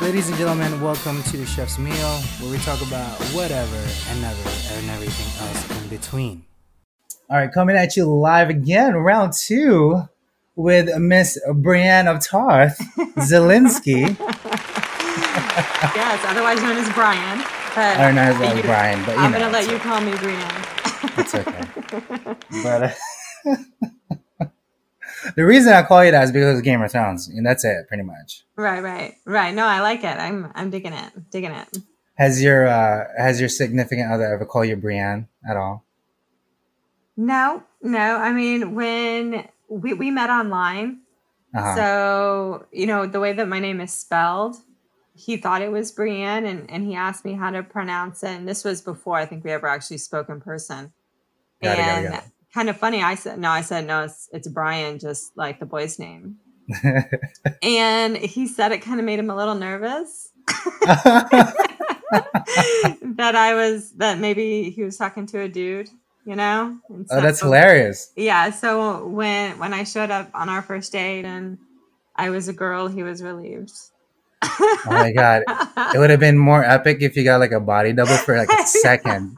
Ladies and gentlemen, welcome to the Chef's Meal, where we talk about whatever and never and everything else in between. All right, coming at you live again, round two, with Miss Brienne of Tarth, Zielinski. yes, otherwise known as Bryann. But I don't know as well you- as Bryann, but you I'm know, gonna let you call me Brienne. it's okay. But uh, the reason I call you that is because of Game of Thrones, and that's it, pretty much. right, right, right. No, I like it. I'm I'm digging it, digging it. Has your uh, has your significant other ever called you Brienne at all? No, no. I mean, when we we met online, Uh-huh. so you know the way that my name is spelled, he thought it was Brienne, and and he asked me how to pronounce it. And this was before I think we ever actually spoke in person. Got it, got it, and got it. Kind of funny, I said no. I said no. It's it's Brian, just like the boy's name. And he said it kind of made him a little nervous that I was that maybe he was talking to a dude, you know. And oh, that's hilarious. Yeah. So when when I showed up on our first date and I was a girl, he was relieved. Oh my god, it would have been more epic if you got like a body double for like a second.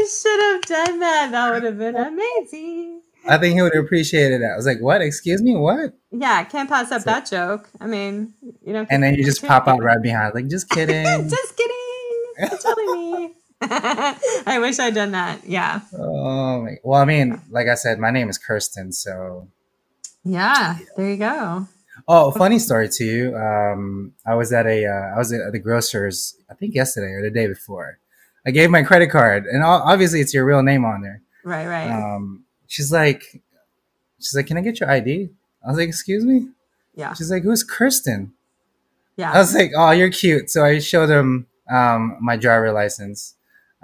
I should have done that. That would have been amazing. I think he would have appreciated that. I was like, "What? Excuse me, what?" Yeah, can't pass up So- that joke. I mean, you know. And then you just pop out right behind, like, "Just kidding." Just kidding. It's totally me. I wish I'd done that. Yeah. Oh. Well, I mean, like I said, my name is Kirsten. So, Yeah. There you go. oh, funny story too. Um, I was at a, uh, I was at the grocers. I think yesterday or the day before. I gave my credit card, and obviously it's your real name on there. Right. Right. Um, she's like, she's like, "Can I get your ID?" I was like, "Excuse me." yeah. She's like, "Who's Kirsten?" Yeah. I was like, "Oh, you're cute." So I showed him um, my driver license.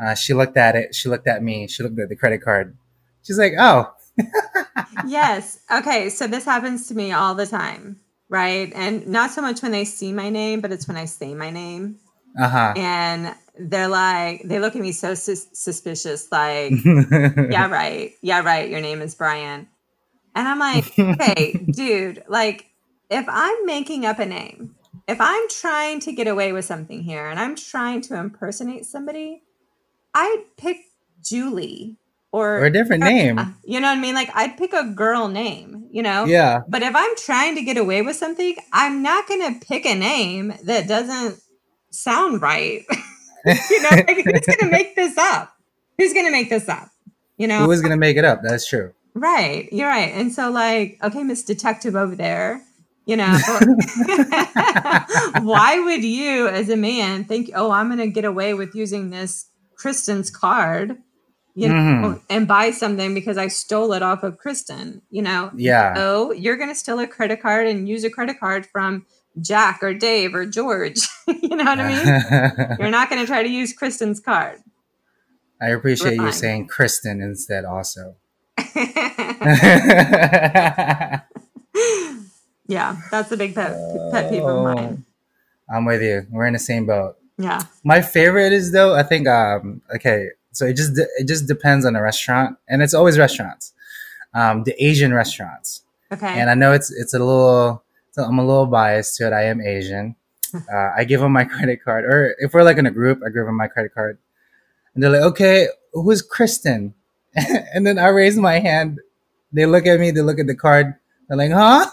Uh, she looked at it. She looked at me. She looked at the credit card. She's like, "Oh, yes. Okay. So this happens to me all the time. Right. And not so much when they see my name, but it's when I say my name. Uh huh." And they're like, they look at me so sus- suspicious, like, yeah, right. Yeah, right. Your name is Bryann. And I'm like, hey, dude, like, if I'm making up a name, if I'm trying to get away with something here and I'm trying to impersonate somebody, I'd pick Julie or, or a different name. you know what I mean? Like, I'd pick a girl name, you know? Yeah. But if I'm trying to get away with something, I'm not going to pick a name that doesn't sound right. you know, like, who's going to make this up? Who's going to make this up? You know? Who is gonna make it up? That's true. Right. You're right. And so, like, okay, Miss Detective over there, you know, why would you, as a man, think, oh, I'm going to get away with using this Kristen's card, you know, Mhm. and buy something because I stole it off of Kristen, you know? Yeah. Oh, you're going to steal a credit card and use a credit card from Jack or Dave or George. you know what I mean? You're not going to try to use Kristen's card. I appreciate you saying Kristen instead. Also. yeah, that's a big pet, pet peeve of mine. I'm with you. We're in the same boat. Yeah. My favorite is though. I think. Um. Okay. So it just de- it just depends on the restaurant, and it's always restaurants. Um, the Asian restaurants, Okay. and I know it's it's a little. So I'm a little biased to it. I am Asian. Uh, I give them my credit card, or if we're like in a group, I give them my credit card, and they're like, "Okay, who's Kristen?" and then I raise my hand. They look at me. They look at the card. They're like, "Huh?"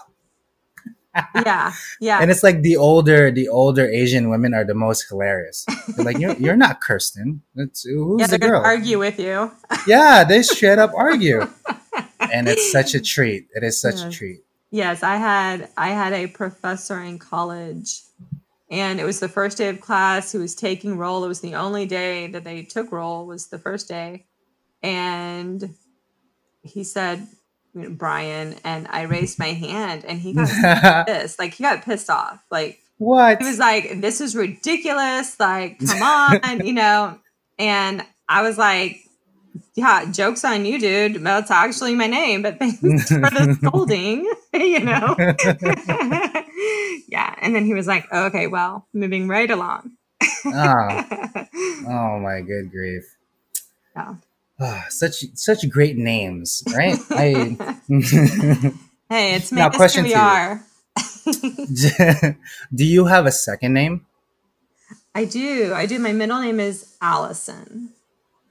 yeah. Yeah. And it's like the older, the older Asian women are the most hilarious. They're like, "You're, you're not Kirsten. It's, who's yeah, the girl?" argue with you. Yeah, they straight up argue, and it's such a treat. It is such a treat. Yes, I had I had a professor in college and it was the first day of class. He was taking roll. It was the only day that they took roll was the first day. And he said, you know, Bryann, and I raised my hand and he got pissed. Like he got pissed off. Like what? he was like, This is ridiculous. Like, come on, you know. And I was like, Yeah, joke's on you, dude. That's actually my name, but thanks for the scolding, you know. yeah. And then he was like, okay, well, moving right along. oh, oh my good grief. Yeah. Ah, such such great names, right? I hey, it's Now, question we are. do you have a second name? I do. I do. My middle name is Allison.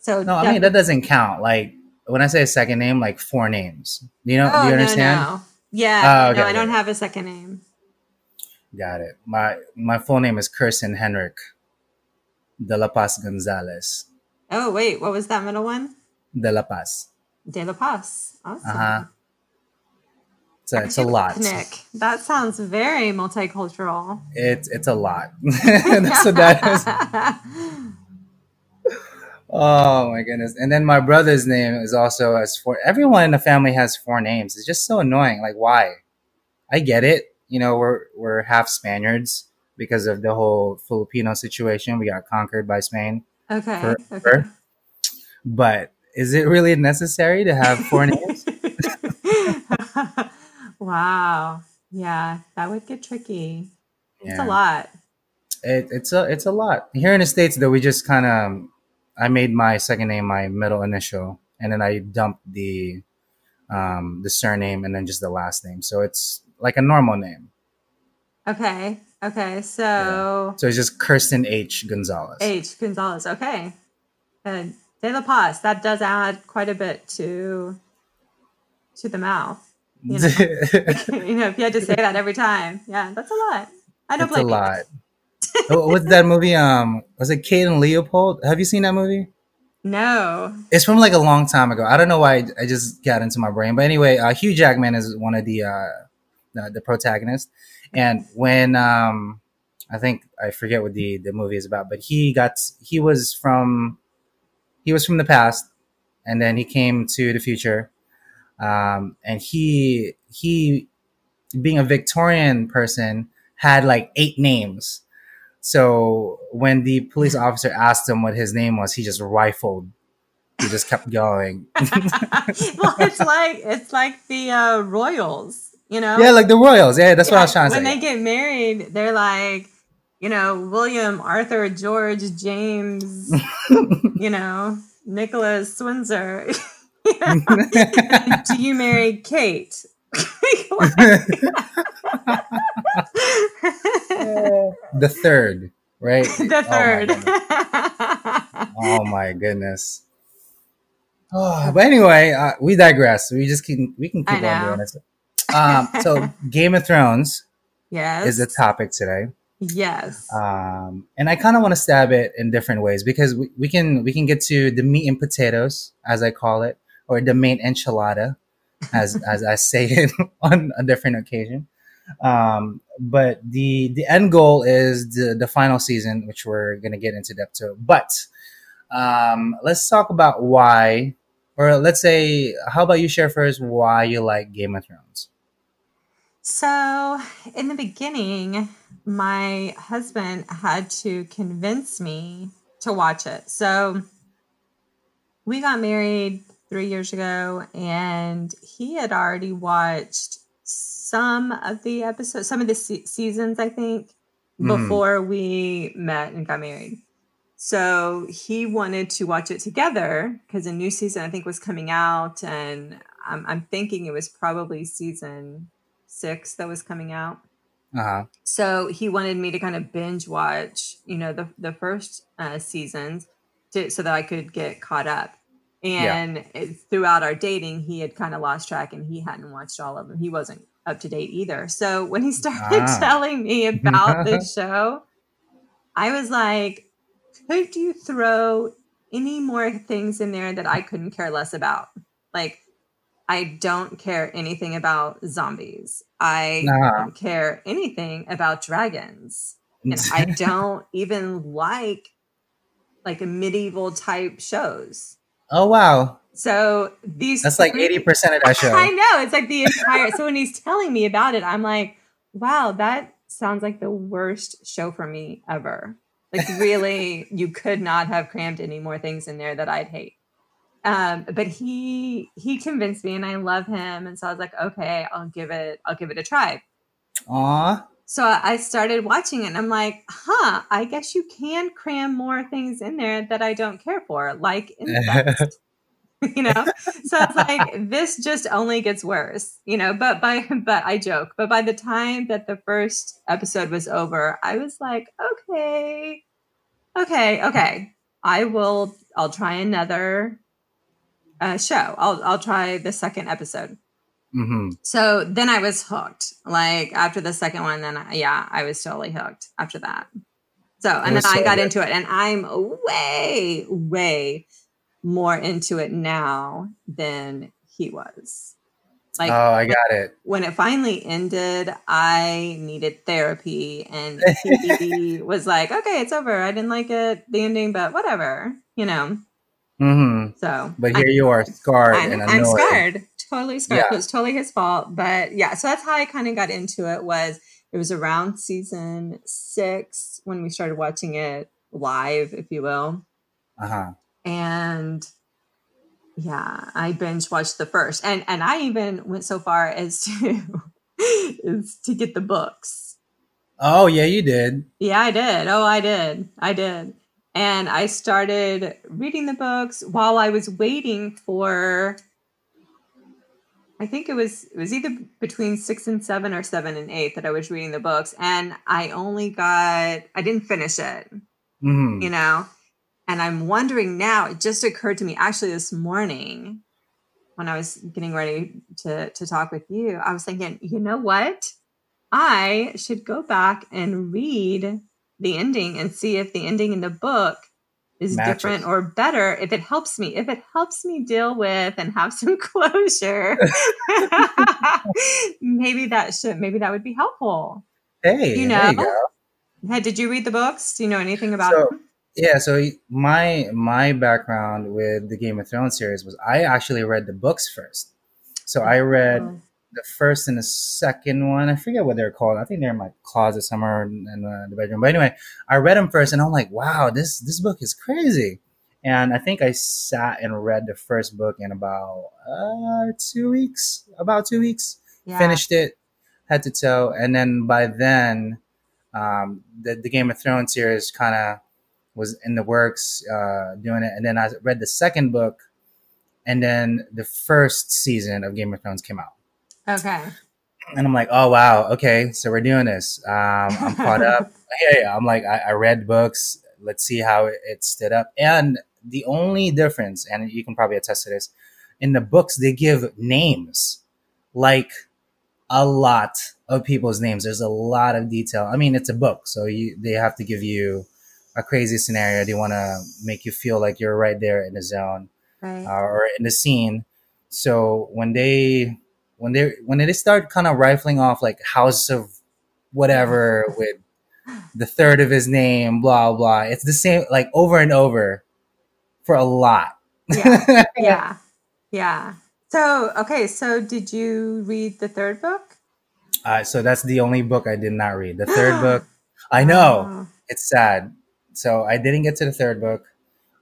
So No, I mean that doesn't count. Like when I say a second name, like four names. You know? Oh, do you understand? no. Yeah. Oh, okay, no, I don't have a second name. Got it. My my full name is Kirsten Henrik de la Paz Gonzalez. Oh, wait. What was that middle one? De la Paz. De La Paz. Awesome. Uh huh. So it's a lot. Nick, that sounds very multicultural. It's it's a lot. That's what that is. Oh my goodness! And then my brother's name is also as four. Everyone in the family has four names. It's just so annoying. Like why? I get it. You know, we're we're half Spaniards because of the whole Filipino situation. We got conquered by Spain. Okay. Okay. But is it really necessary to have four names? wow. Yeah, that would get tricky. It's Yeah. a lot. It, it's a it's a lot here in the states. Though we just kind of, I made my second name my middle initial, and then I dumped the, um, the surname and then just the last name. So it's like a normal name. Okay. Okay. So So it's just Kirsten H Gonzalez. H Gonzalez. Okay. Good. De La Paz. That does add quite a bit to to the mouth. You know, you know, if you had to say that every time, yeah, that's a lot. I don't it's a blame you. lot. Oh, What's that movie? Um, was it Kate and Leopold? Have you seen that movie? No. It's from like a long time ago. I don't know why I, I just got into my brain, but anyway, uh, Hugh Jackman is one of the uh, the, the protagonists, and when um, I think I forget what the the movie is about, but he got he was from he was from the past, and then he came to the future, um, and he he being a Victorian person had like eight names. So when the police officer asked him what his name was, he just rifled. He just kept going. well, it's like it's like the uh, Royals, you know. yeah, like the Royals. Yeah, that's what I was trying to when say. When they get married, they're like, you know, William, Arthur, George, James, you know, Nicholas Swindsor. Do you marry Kate? The third, right? the third. Oh my goodness. Oh, but anyway, uh, we digress. We just can we can keep on doing this. Um, so Game of Thrones yes. is the topic today. yes. um, and I kind of want to stab it in different ways because we, we can we can get to the meat and potatoes as I call it, or the main enchilada, as as I say it on a different occasion. Um, but the the end goal is the the final season, which we're gonna get into depth to. But um, let's talk about why, or let's say, how about you share first why you like Game of Thrones? So, in the beginning, my husband had to convince me to watch it. So, we got married three years ago, and he had already watched some of the episodes, some of the se- seasons, I think, Mhm. before we met and got married. So, he wanted to watch it together because a new season, I think, was coming out, and I'm, I'm thinking it was probably season six that was coming out. Uh huh. So he wanted me to kind of binge watch, you know, the the first uh, seasons, to, so that I could get caught up. Yeah. And it, throughout our dating, he had kind of lost track, and he hadn't watched all of them. He wasn't up to date either. So when he started Ah. telling me about the show, I was like, "Could you throw any more things in there that I couldn't care less about?" Like I don't care anything about zombies. I Nah. don't care anything about dragons. And I don't even like like a medieval type shows. oh wow, So these that's like 80% of that show. I know. It's like the entire so when he's telling me about it, I'm like, wow, that sounds like the worst show for me ever. Like really, you could not have crammed any more things in there that I'd hate. Um, but he he convinced me and I love him. And so I was like, okay, I'll give it, I'll give it a try. Aw. So I started watching it and I'm like, huh, I guess you can cram more things in there that I don't care for, like insects. you know? So it's like this just only gets worse you know? But by but i joke but by the time that the first episode was over i was like okay okay okay. I will i'll try another uh, show. I'll i'll try the second episode. Hmm so then i was hooked. Like after the second one then I, yeah i was totally hooked after that. So and then was i got into it and i'm way way more into it now than he was like oh, I got it. when it finally ended i needed therapy and he was like okay it's over i didn't like it the ending but whatever you know hmm so But here you are, scarred I'm, and I'm scared. Totally scarred. Yeah. It was totally his fault. But yeah, so that's how I kind of got into it. Was it was around season six when we started watching it live, if you will, Uh huh. And yeah, I binge watched the first, and and I even went so far as to is to get the books. Oh yeah, you did. Yeah, I did. Oh, I did. I did. And I started reading the books while I was waiting for I think it was it was either between 6 and 7 or 7 and 8 that I was reading the books and I only got I didn't finish it, hmm you know. And I'm wondering now, it just occurred to me actually this morning when I was getting ready to to talk with you. I was thinking, you know what? I should go back and read the ending and see if the ending in the book is Matches. different or better if it helps me if it helps me deal with and have some closure maybe that should maybe that would be helpful Hey, You there you know? hey did you read the books do you know anything about So- them Yeah, so my my background with the Game of Thrones series was I actually read the books first. So I read Oh, the first and the second one. I forget what they're called. I think they're in my closet somewhere in, in uh, the bedroom. But anyway, I read them first, and I'm like, wow, this this book is crazy. And I think I sat and read the first book in about uh, two weeks. About two weeks. yeah. Finished it, head to toe, and then by then, um, the the Game of Thrones series kind of was in the works, uh, doing it. And then I read the second book, and then the first season of Game of Thrones came out okay and I'm like, oh wow, okay, so we're doing this. Um, I'm caught up. Yeah, yeah, I'm like, I, I read books. Let's see how it, it stood up. And the only difference, and you can probably attest to this, in the books they give names, like a lot of people's names. There's a lot of detail. I mean, it's a book, so you they have to give you a crazy scenario. They want to make you feel like you're right there in the zone right uh, or in the scene. So when they when they when they start kind of rifling off like House of whatever with the third of his name, blah blah, it's the same like over and over for a lot. yeah yeah yeah so okay so did you read the third book Uh, so that's the only book I did not read. The third book, I know Oh, it's sad. So I didn't get to the third book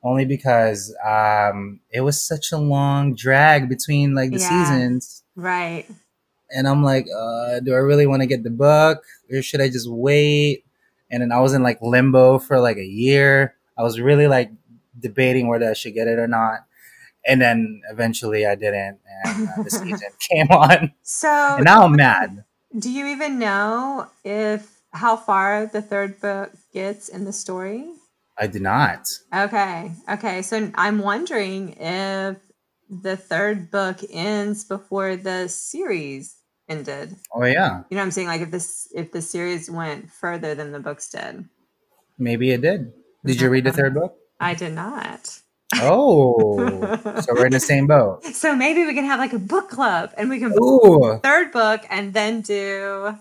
only because um, it was such a long drag between like the Yeah. seasons. right and I'm like, uh, do I really want to get the book or should I just wait? And then I was in like limbo for like a year. I was really like debating whether I should get it or not. And then eventually I didn't, and uh, the season came on, so and now I'm mad. Do you even know if how far the third book gets in the story? I did not. Okay. Okay. So I'm wondering if the third book ends before the series ended. Oh yeah, You know what I'm saying? Like if this if the series went further than the books did. maybe it did. Did you read the third book? I did not. Oh, so we're in the same boat. So maybe we can have like a book club and we can Ooh, third book and then do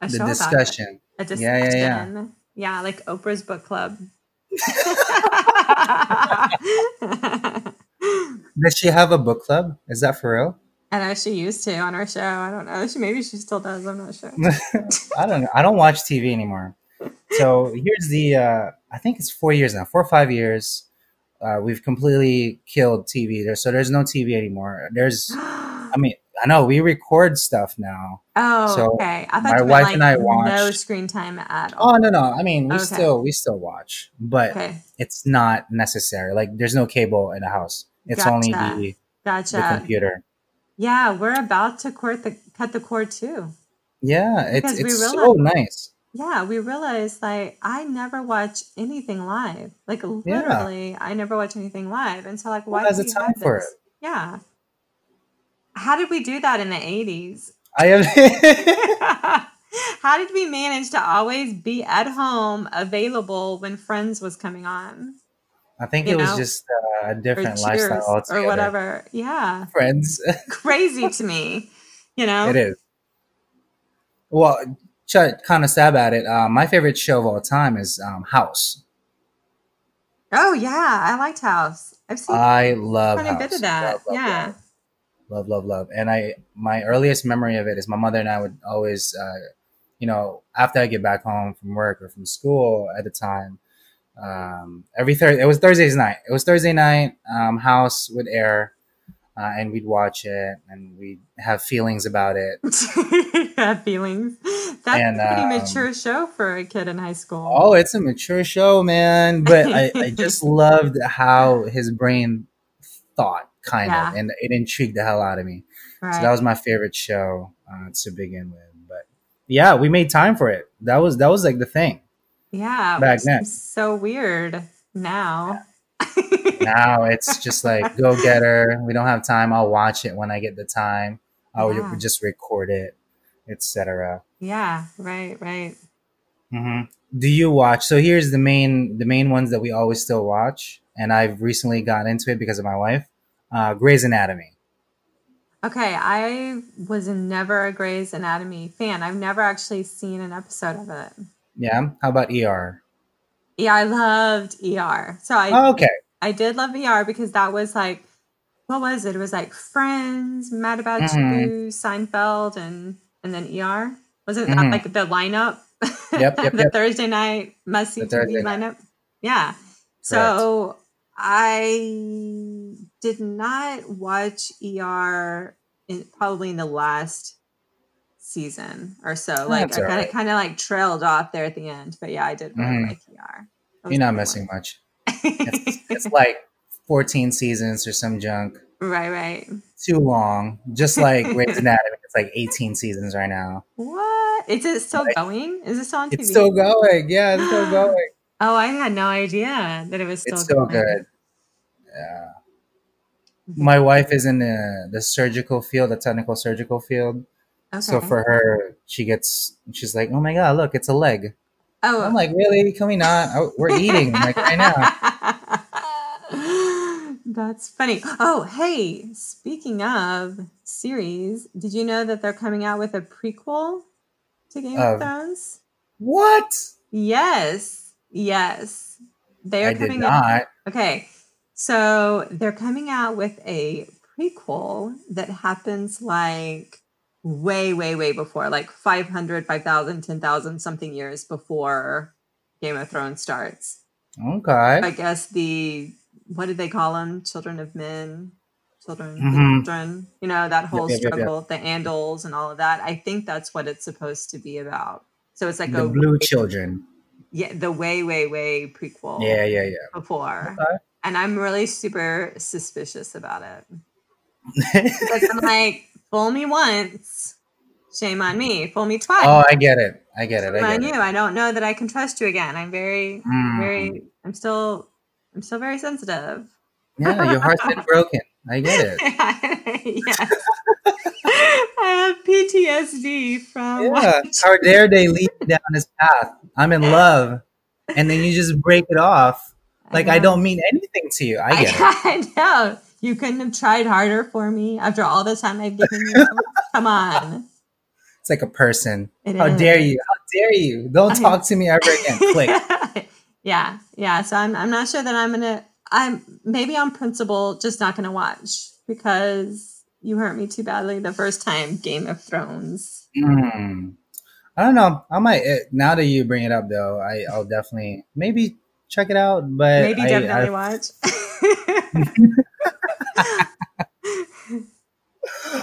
a the show about it. discussion. A Yeah, yeah, discussion. yeah. yeah. like Oprah's book club. Does she have a book club? Is that for real? I know she used to on our show. I don't know. She maybe she still does. I'm not sure. I don't know. I don't watch TV anymore. So here's the. Uh, I think it's four years now. Four or five years. Uh, we've completely killed TV. There, so there's no TV anymore. There's. I mean, I know we record stuff now. oh, so okay. I thought my wife like and I watch no screen time at all. Oh no, no. I mean, we Okay. still we still watch, but Okay. it's not necessary. Like there's no cable in the house. It's only Gotcha. the, the Gotcha. computer. Yeah, we're about to the, cut the cord too. Yeah, it's Because it's so nice. Yeah, we realized like I never watch anything live. Like literally, I never watch anything live. And so like why has do the we time have for this? Yeah. How did we do that in the 80s? I have. How did we manage to always be at home available when Friends was coming on? I think You it was just uh, a different Cheers lifestyle altogether. or whatever. Yeah. Friends, Crazy to me. You know? it is. Well, to kind of stab at it, uh, my favorite show of all time is um, House. Oh yeah, I liked House. I've seen I love quite a bit of that. Love, love, yeah. love. Love love love and i my earliest memory of it is my mother and i would always uh, you know after i get back home from work or from school at the time um, every thursday it was thursday's night it was thursday night um, house would air uh, and we'd watch it and we'd have feelings about it have feelings. That's And, a pretty um, mature show for a kid in high school. oh it's a mature show man but i, I just loved how his brain thought kind Yeah. of and it intrigued the hell out of me right. So that was my favorite show uh, to begin with. But yeah, we made time for it. That was that was like the thing. yeah, back then. So weird now. Now it's just like go get her. We don't have time. I'll watch it when I get the time. I'll Yeah. just record it, etc. yeah, right, right. hmm Do you watch? So here's the main the main ones that we always still watch, and I've recently gotten into it because of my wife. Uh, Grey's Anatomy. Okay, I was never a Grey's Anatomy fan. I've never actually seen an episode of it. Yeah. How about ER? Yeah, I loved ER. So I Oh, okay. I did love ER because that was like, what was it? It was like Friends, Mad About Mhm. You, Seinfeld, and and then ER. Wasn't that Mhm. like the lineup? Yep, yep, the yep. Thursday night see The TV night. lineup. Yeah. So I did not watch ER in probably in the last season or so. Like I kind of kind of like trailed off there at the end. But yeah, I did really Mhm. like ER. You're not missing one. much. It's, it's like 14 seasons or some junk. right, right. Too long. Just like Grey's Anatomy. It's like 18 seasons right now. What? Is it still Like, going? Is it still on TV? It's still going. Yeah, it's still going. Oh, I had no idea that it was still It's so going. good. Yeah. Mm-hmm. My wife is in the, the surgical field, the technical surgical field. Okay. So for her, she gets, she's like, oh my God, look, it's a leg. oh, I'm like, really? Can we not? Oh, We're eating like right now. That's funny. Oh, hey, speaking of series, did you know that they're coming out with a prequel to Game of Of- Thrones? What? Yes. Yes. They are I did coming out. Okay. So they're coming out with a prequel that happens like way, way, way before, like 500, 5,000, 10,000 something years before Game of Thrones starts. Okay. I guess the, what did they call them? Children of men, children, Mhm. children, you know, that whole struggle, the Andals and all of that. I think that's what it's supposed to be about. So it's like the a blue children. yeah, the way, way, way prequel Yeah, yeah, yeah. before. Okay. And I'm really super suspicious about it. Because I'm like, fool me once, shame on me. Fool me twice, oh, I get it. I get it. shame I on get you. I don't know that I can trust you again. I'm very, Mm. very, I'm still, I'm still very sensitive. Yeah, your heart's been broken. I get it. yeah. I have PTSD from Yeah. watching- How dare they lead me down this path? I'm in love. And then you just break it off. Like I know. don't mean anything to you. I get it. I know. You couldn't have tried harder for me after all the time I've given you. Come on. It's like a person. It How is. dare you? How dare you? Don't talk to me ever again. Click. yeah, yeah. So I'm I'm not sure that I'm gonna I'm maybe on principle just not gonna watch because you hurt me too badly the first time Game of Thrones. Hmm. I don't know. I might eh, now that you bring it up though. I I'll definitely maybe check it out. But Maybe I, definitely I, watch.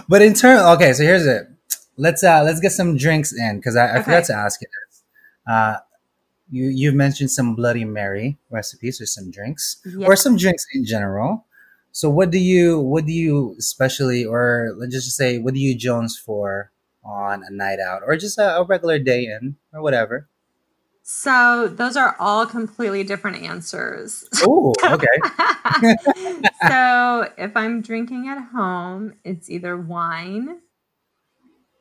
but in turn, okay. So here's it. Let's uh let's get some drinks in because I, I forgot to ask you this. Uh, you you've mentioned some Bloody Mary recipes or some drinks Yeah. or some drinks in general. So what do you what do you especially or let's just say what do you Jones for on a night out or just a, a regular day in or whatever? So those are all completely different answers. Oh, okay. so if I'm drinking at home, it's either wine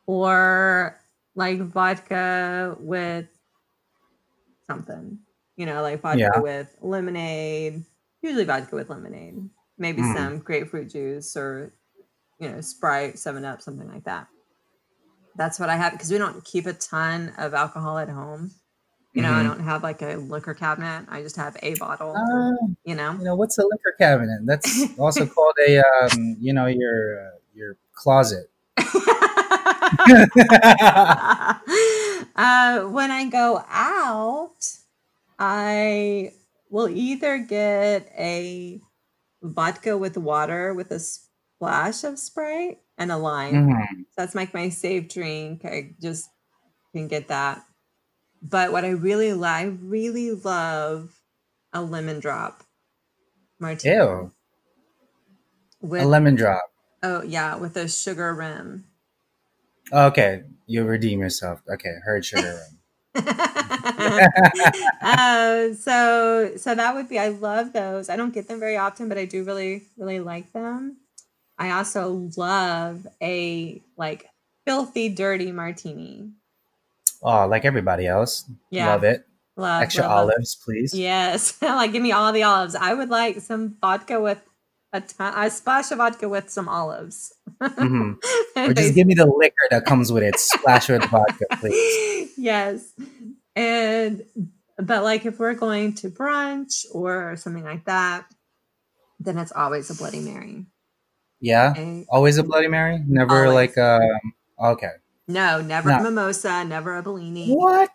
or like vodka with something. You know, like vodka Yeah. with lemonade, usually vodka with lemonade, maybe Mm. some grapefruit juice or, you know, Sprite, 7 Up, something like that. That's what I have because we don't keep a ton of alcohol at home. You know, I Mhm. don't have like a liquor cabinet. I just have a bottle, Uh, you know? you know what's a liquor cabinet? That's also called a um, you know your uh, your closet. uh, when I go out, I will either get a vodka with water with a splash of Sprite and a lime. Mhm. So that's like my safe drink. I just can get that. But what I really love, I really love a lemon drop martini Ew, with a lemon drop. oh yeah with a sugar rim. Okay, you redeem yourself. Okay, heard sugar. uh, so so that would be I love those. I don't get them very often, but I do really really like them. I also love a like filthy dirty martini. Oh, like everybody else. Yeah, Love it. Love Extra love, love. olives, please. Yes, like give me all the olives. I would like some vodka with a ton, a splash of vodka with some olives. Mhm. Or just give me the liquor that comes with it. Splash with vodka, please. yes, and but like if we're going to brunch or something like that, then it's always a Bloody Mary. Yeah. okay? Always a Bloody Mary? Never Always. like um okay. No, never a mimosa, never a Bellini. What?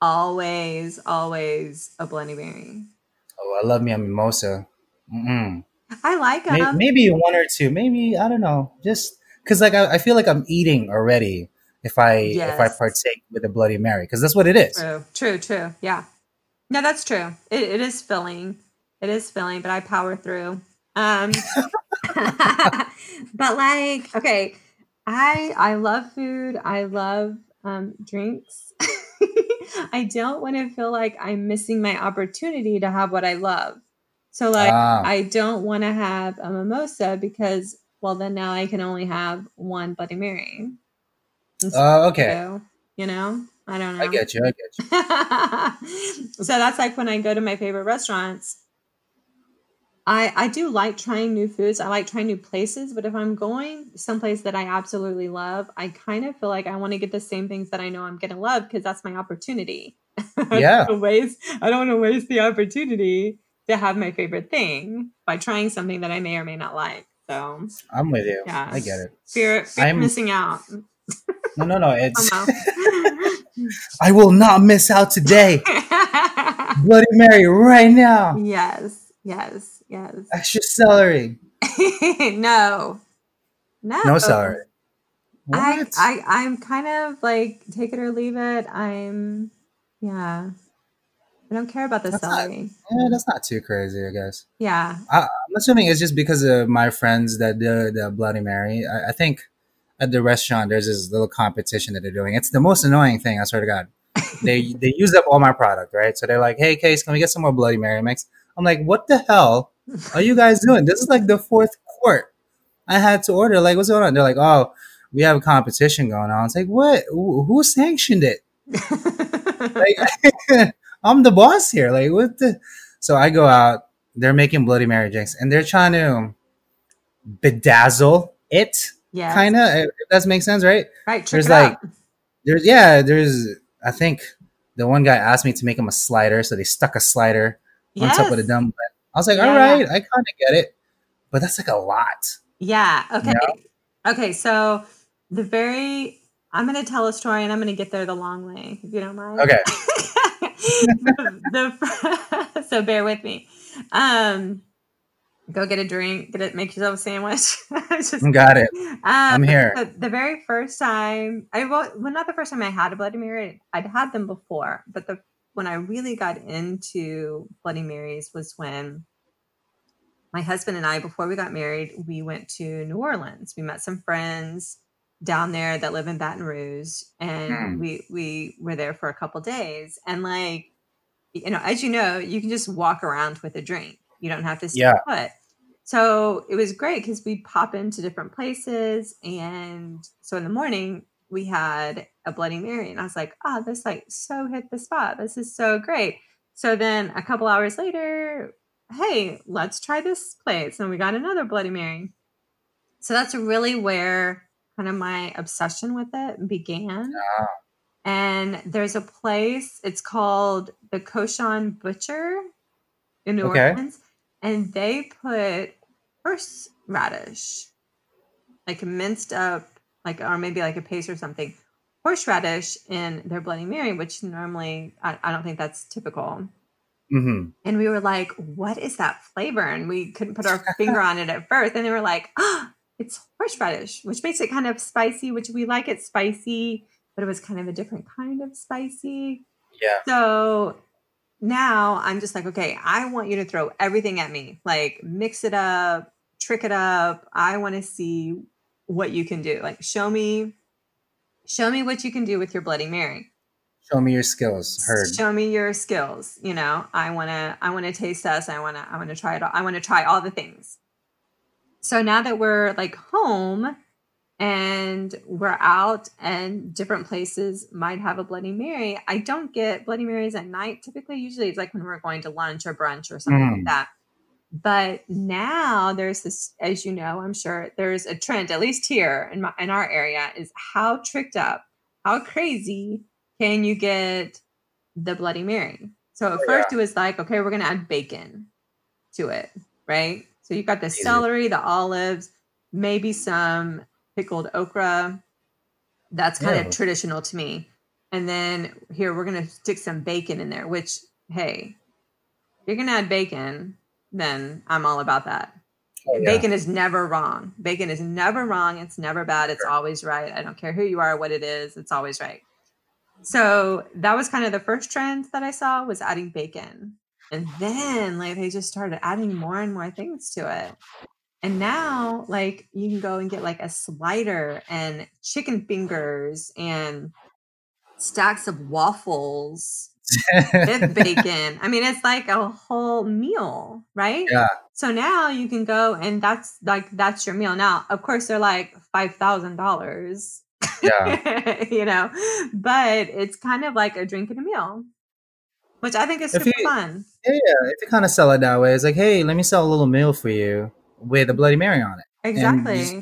Always, always a Bloody Mary. Oh, I love me a mimosa. Mm-mm. I like them. Maybe one or two. Maybe I don't know. Just because like I, I feel like I'm eating already if I if I partake with a Bloody Mary because that's what it is. True, true, true. Yeah. No, that's true. It, it is filling. It is filling, but I power through. Um, but like, okay, I I love food. I love um, drinks. I don't want to feel like I'm missing my opportunity to have what I love. So like, Ah, I don't want to have a mimosa because, well, then now I can only have one Bloody Mary. instead uh, okay. You know, I don't know. I get you. I get you. so that's like when I go to my favorite restaurants. I I do like trying new foods. I like trying new places, but if I'm going someplace that I absolutely love, I kind of feel like I want to get the same things that I know I'm gonna love because that's my opportunity. I Yeah. wanna waste I don't want to waste the opportunity to have my favorite thing by trying something that I may or may not like. So I'm with you. Yeah. I get it. fear, fear I'm- missing out. No, no, no. It's. I will not miss out today. Bloody Mary right now. yes, yes, yes. Extra celery. no, no, No celery. I, What? I, I'm kind of like take it or leave it. I'm, yeah. I don't care about the That's not- celery. yeah, that's not too crazy, I guess. Yeah. I'm assuming it's just because of my friends that do the Bloody Mary. I, I think at the restaurant there's this little competition that they're doing. It's the most annoying thing. I swear to God. They they use up all my product, right? So they're like, "Hey, Case, can we get some more Bloody Mary mix?" I'm like, "What the hell are you guys doing? This is like the fourth quart I had to order. Like, what's going on?" They're like, "Oh, we have a competition going on." It's like, what? Who, sanctioned it? Like, I'm the boss here. Like, what the? So I go out. They're making Bloody Mary drinks, and they're trying to bedazzle it, yeah. kind of. If that makes sense, right? Right. There's like- up. There's yeah. There's I think the one guy asked me to make him a slider, so they stuck a slider on top of the Yes. I was like, Yeah, all yeah. I kind of get it, but that's like a lot. Yeah. Okay. Yeah. Okay. So the very, I'm going to tell a story and I'm going to get there the long way, if you don't mind. Okay. the, so bear with me. Um, go get a drink, get it, make yourself a sandwich. Just- Got it. um, I'm here. The, the very first time, I well, well, not the first time I had a Bloody Mary. I'd had them before, but the when I really got into Bloody Marys was when my husband and I, before we got married, we went to New Orleans. We met some friends down there that live in Baton Rouge, and Mm. we we were there for a couple days. And like, you know, as you know, you can just walk around with a drink. You don't have to stay Yeah. put. So it was great because we'd pop into different places, and so in the morning we had a Bloody Mary, and I was like, "Oh, this like so hit the spot. This is so great." So then a couple hours later, hey, let's try this place, and we got another Bloody Mary. So that's really where kind of my obsession with it began. Ah. And there's a place, it's called the Cochon Butcher in New Okay. Orleans, and they put horseradish, like minced up, like or maybe like a paste or something, horseradish in their Bloody Mary, which normally I, I don't think that's typical. hmm And we were like, what is that flavor? And we couldn't put our finger on it at first. And they were like, ah, it's horseradish, which makes it kind of spicy, which we like it spicy, but it was kind of a different kind of spicy. Yeah. So now I'm just like, okay, I want you to throw everything at me, like mix it up, trick it up. I want to see what you can do. Like, show me, show me what you can do with your Bloody Mary Show me your skills. Heard. show me your skills you know i want to i want to taste test i want to i want to try it all i want to try all the things so now that we're like home and we're out and different places might have a bloody mary i don't get bloody marys at night typically usually it's like when we're going to lunch or brunch or something like Mm. that but now there's this as you know i'm sure there's a trend at least here in my in our area is how tricked up how crazy can you get the Bloody Mary? So at Oh, first it was like, okay, we're gonna add bacon to it, right? So you've got the Easy. celery, the olives, maybe some pickled okra. That's kind Yeah. of traditional to me. And then here we're gonna stick some bacon in there, which hey, you're gonna add bacon, then I'm all about that. Oh, yeah. Bacon is never wrong. Bacon is never wrong. It's never bad. It's always right. I don't care who you are, what it is. It's always right. So that was kind of the first trend that I saw was adding bacon. And then like they just started adding more and more things to it. And now like you can go and get like a slider and chicken fingers and stacks of waffles with bacon. I mean, it's like a whole meal, right? Yeah. So now you can go and that's like that's your meal. Now, of course, they're like five thousand dollars, yeah. you know, but it's kind of like a drink and a meal, which I think is super you- fun. Yeah. If you kind of sell it that way, it's like, hey, let me sell a little meal for you with a Bloody Mary on it. Exactly. just-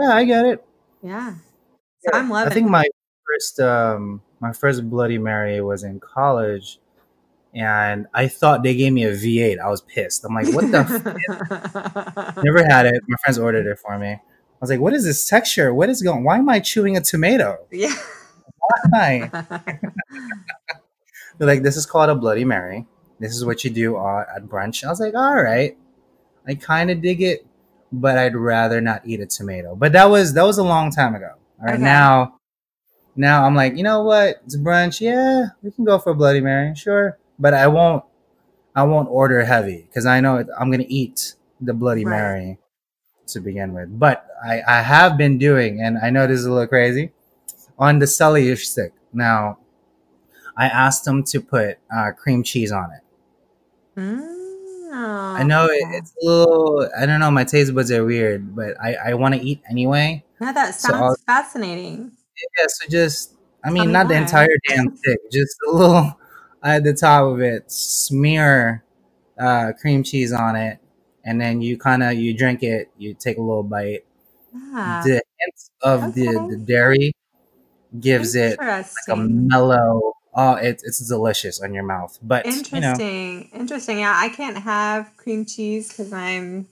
Yeah, I get it. yeah. So Yeah, I'm loving. I think my first um my first Bloody Mary was in college, and I thought they gave me a V8. I was pissed. I'm like, what the? f-? Never had it. My friends ordered it for me. I was like, what is this texture? What is going? Why am I chewing a tomato? yeah. Why? They're like, this is called a Bloody Mary. This is what you do uh, at brunch. I was like, all right. I kind of dig it, but I'd rather not eat a tomato. But that was that was a long time ago. All right, Okay. now, now I'm like, you know what? It's brunch. Yeah, we can go for a Bloody Mary, sure. But I won't. I won't order heavy because I know I'm gonna eat the Bloody Right. Mary to begin with. But I, I have been doing, and I know this is a little crazy, on the celery stick. Now, I asked them to put uh, cream cheese on it. Mm, I know it, it's a little, I don't know, my taste buds are weird, but I, I want to eat anyway. No, that sounds I'll- fascinating. Yeah, so just, I mean, me not the entire damn thing, just a little at the top of it, smear uh, cream cheese on it, and then you kind of, you drink it, you take a little bite. Yeah. The hint of the, Okay. the dairy gives it like a mellow, oh, it, it's delicious on your mouth. But, you know, Interesting. Interesting. Yeah, I can't have cream cheese because I'm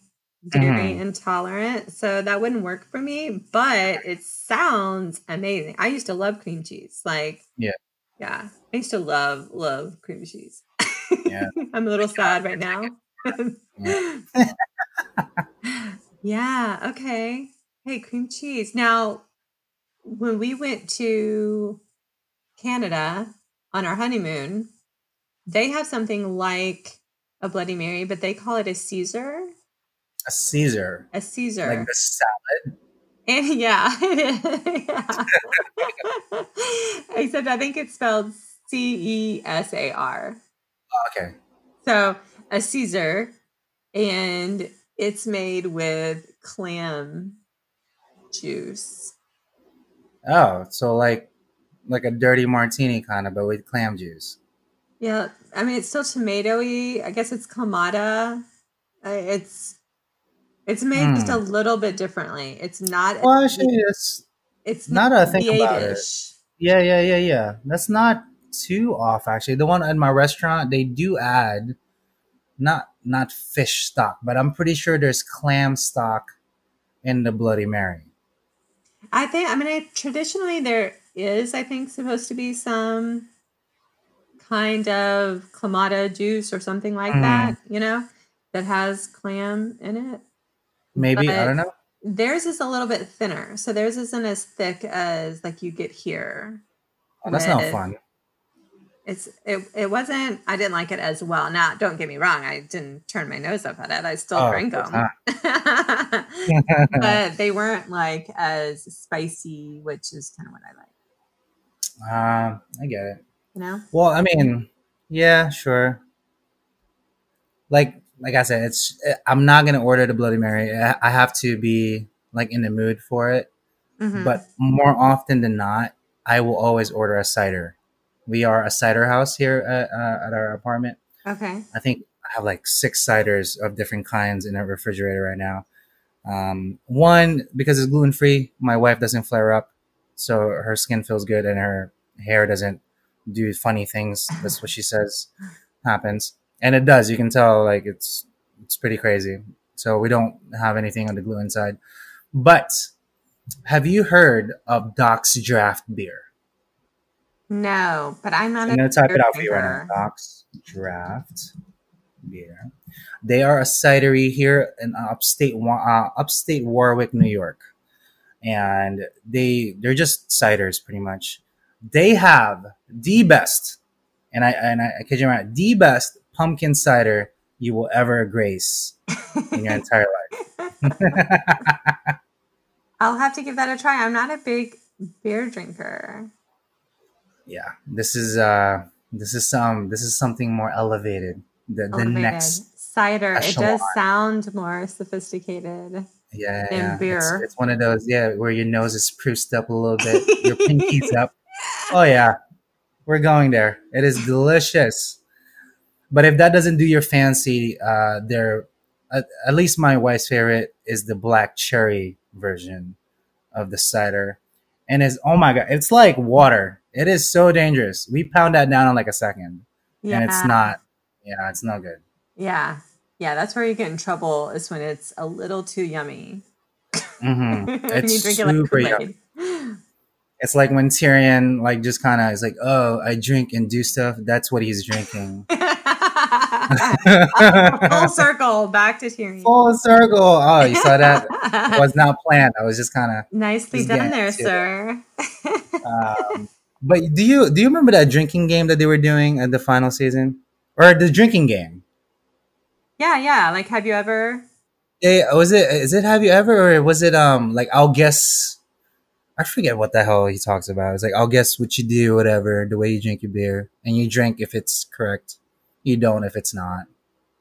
dairy Mhm. intolerant. So that wouldn't work for me, but it sounds amazing. I used to love cream cheese. Like, Yeah. Yeah. I used to love, love cream cheese. Yeah. I'm a little sad right now. yeah. Okay. Hey, cream cheese. Now, when we went to Canada on our honeymoon, they have something like a Bloody Mary, but they call it a Caesar. A Caesar. A Caesar. Like the salad. And yeah, yeah. Except I think it's spelled C E S A R. Oh, okay. So a Caesar, and it's made with clam juice. Oh, so like like a dirty martini kind of, but with clam juice. Yeah, I mean it's still tomatoey. I guess it's clamato. It's it's made just a Hmm. little bit differently. It's not. Well, actually, it's it's now that I think about it. Yeah, yeah, yeah, yeah. That's not too off actually. The one at my restaurant, they do add not not fish stock, but I'm pretty sure there's clam stock in the Bloody Mary. I think. I mean, I, traditionally there is. I think supposed to be some kind of clamato juice or something like Mhm. that. You know, that has clam in it. Maybe I don't know. Theirs is a little bit thinner, so theirs isn't as thick as like you get here. Oh, that's not fun. It's it it wasn't. I didn't like it as well. Now, don't get me wrong. I didn't turn my nose up at it. I still Oh, drank them, but they weren't like as spicy, which is kind of what I like. uh, I get it. You know? Well, I mean, yeah, sure. Like like I said, it's I'm not gonna order the Bloody Mary. I have to be like in the mood for it. Mhm. But more often than not, I will always order a cider. We are a cider house here at, uh, at our apartment. okay. I think I have like six ciders of different kinds in our refrigerator right now. Um, one because it's gluten free, my wife doesn't flare up, so her skin feels good and her hair doesn't do funny things. That's what she says happens, and it does. You can tell like it's it's pretty crazy. So we don't have anything on the glue inside. But have you heard of Doc's Draft Beer? No, but I'm not I'm gonna type it out for you right now. Doc's Draft Beer. They are a cidery here in upstate uh, upstate Warwick, New York, and they they're just ciders pretty much. They have the best, and I and I, I kid you not, the best pumpkin cider you will ever grace in your entire life. I'll have to give that a try. I'm not a big beer drinker. yeah, this is uh this is some this is something more elevated. The the Elevated. next cider. It does sound more sophisticated. Yeah, and yeah. Beer. it's one of those, yeah, where your nose is spruced up a little bit, your pinky's up. Oh yeah, we're going there. It is delicious. But if that doesn't do your fancy, uh, there, at, at least my wife's favorite is the black cherry version of the cider, and it's oh my god, it's like water. It is so dangerous. We pound that down in like a second, Yeah. and it's not. Yeah, it's not good. Yeah. Yeah. That's where you get in trouble is when it's a little too yummy. hmm It's you drink it like super yummy. It's like when Tyrion like just kind of is like, "Oh, I drink and do stuff." That's what he's drinking. Full circle back to Tyrion. Full circle. Oh, you saw that? It was not planned. I was just kind of Nicely done there, sir. Um, but do you do you remember that drinking game that they were doing at the final season, or the drinking game? yeah, yeah. Like, have you ever? They, was it? Is it? Have you ever? Or was it? Um, like I'll guess. I forget what the hell he talks about. It's like I'll guess what you do, whatever, the way you drink your beer, and you drink if it's correct. You don't if it's not.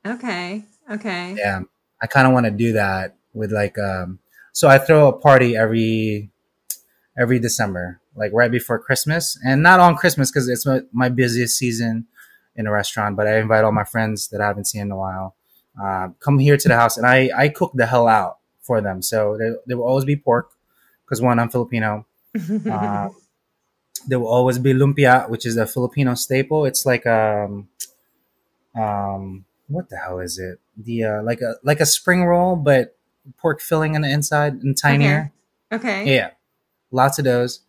Okay. Okay. yeah i kind of want to do that with like um so i throw a party every every december like right before christmas and not on christmas because it's my, my busiest season in a restaurant but i invite all my friends that i haven't seen in a while uh, come here to the house and i i cook the hell out for them so there, there will always be pork because one i'm filipino uh, there will always be lumpia which is a filipino staple it's like um um what the hell is it? The uh like a like a spring roll but pork filling on the inside and tinier. Okay. yeah. Lots of those.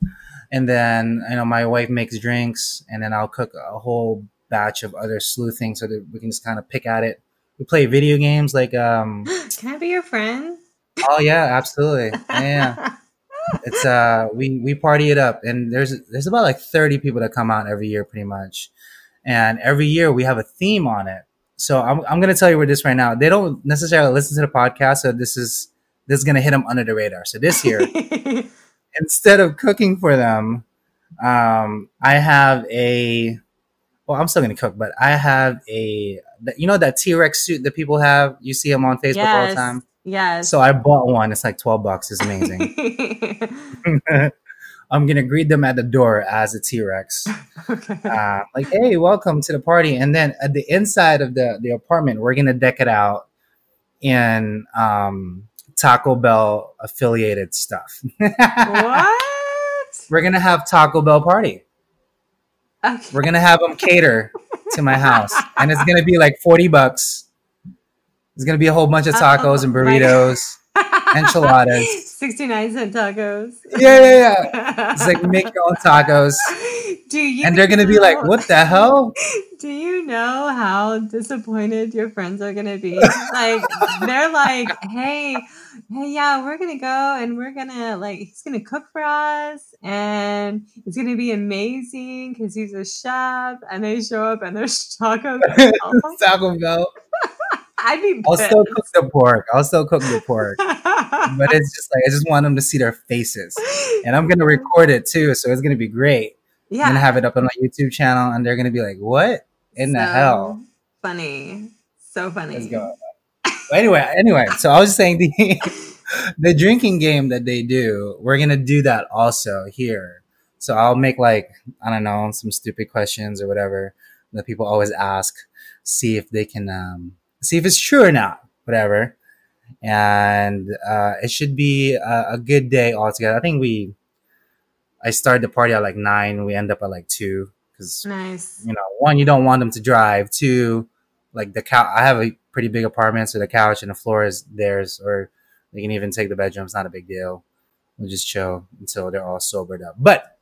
And then you know my wife makes drinks and then i'll cook a whole batch of other slew things so that we can just kind of pick at it. We play video games like um Can I be your friend? oh yeah absolutely. Yeah. It's uh we we party it up and there's there's about like 30 people that come out every year pretty much and every year we have a theme on it so I'm I'm gonna tell you where this right now. They don't necessarily listen to the podcast, so this is this is gonna hit them under the radar. So this year, instead of cooking for them, um, I have a. Well, I'm still gonna cook, but I have a. You know that T Rex suit that people have. You see them on Facebook all the time. Yes. So I bought one. It's like twelve bucks. It's amazing. I'm gonna greet them at the door as a T Rex. okay. uh, like, hey, welcome to the party. And then at the inside of the, the apartment, we're gonna deck it out in um, Taco Bell affiliated stuff. what? we're gonna have Taco Bell party. Okay. We're gonna have them cater to my house, and it's gonna be like forty bucks. There's gonna be a whole bunch of tacos and Oh my burritos, enchiladas. 69 cent tacos. Yeah, yeah, yeah. It's like make your own tacos, Do you and they're gonna be like, "What the hell?" Do you know how disappointed your friends are gonna be? Like they're like, hey, hey, yeah, we're gonna go and we're gonna like he's gonna cook for us and it's gonna be amazing because he's a chef and they show up and there's tacos. Taco Bell. I'd be I'll still cook the pork. I'll still cook the pork. But it's just like I just want them to see their faces. And I'm gonna record it too, so it's gonna be great. I'm yeah, gonna have it up on my YouTube channel and they're gonna be like, What in the hell? Funny, so funny. Let's go. Anyway, anyway, so I was saying the the drinking game that they do, we're gonna do that also here. So I'll make like, I don't know, some stupid questions or whatever that people always ask, see if they can um see if it's true or not, whatever. And uh, it should be a, a good day altogether. I think we, I started the party at like nine. We end up at like two because Nice. you know, one, you don't want them to drive. Two, like the couch. I have a pretty big apartment, so the couch and the floor is theirs, or they can even take the bedroom. It's not a big deal. We'll just chill until they're all sobered up. But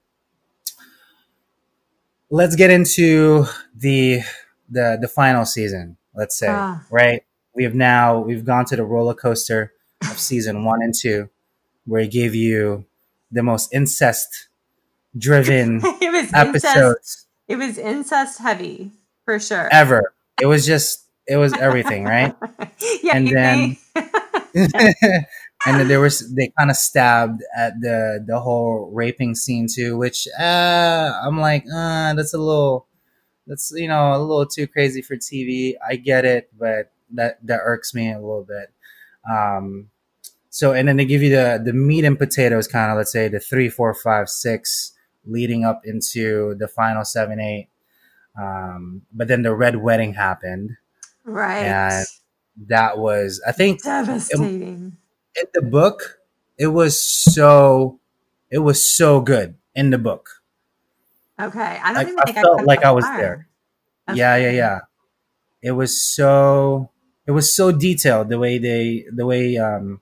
let's get into the the the final season. Let's say, Ah. right? We have now we've gone to the roller coaster of season one and two, where it gave you the most incest driven it was incest. episodes It was incest heavy for sure. ever. It was just, it was everything, right? yeah, and then- and then there was, they kind of stabbed at the the whole raping scene too, which uh, I'm like, uh, that's a little, that's you know a little too crazy for TV. I get it, but that that irks me a little bit. Um, so and then they give you the the meat and potatoes kind of let's say the three, four, five, six leading up into the final seven, eight. Um, but then the red wedding happened. right. and That was I think Devastating. in the book it was so it was so good in the book. Okay. I don't like, even I think felt got like I was far. there. Okay. Yeah, yeah, yeah. It was so it was so detailed the way they the way um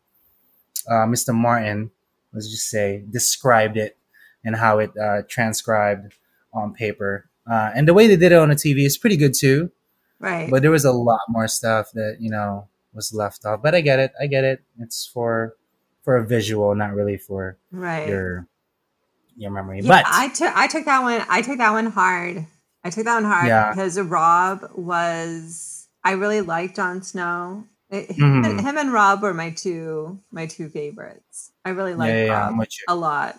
uh, Mr. Martin let's just say described it and how it uh, transcribed on paper. Uh, and the way they did it on the TV is pretty good too. Right. But there was a lot more stuff that, you know, was left off. But I get it. I get it. It's for for a visual, not really for right. your your memory. Yeah, but I took I took that one. I took that one hard. I took that one hard Yeah. because Robb was. I really liked Jon Snow. It- him, Mhm. him and Robb were my two my two favorites. I really liked yeah, Robb I'm with you. a lot,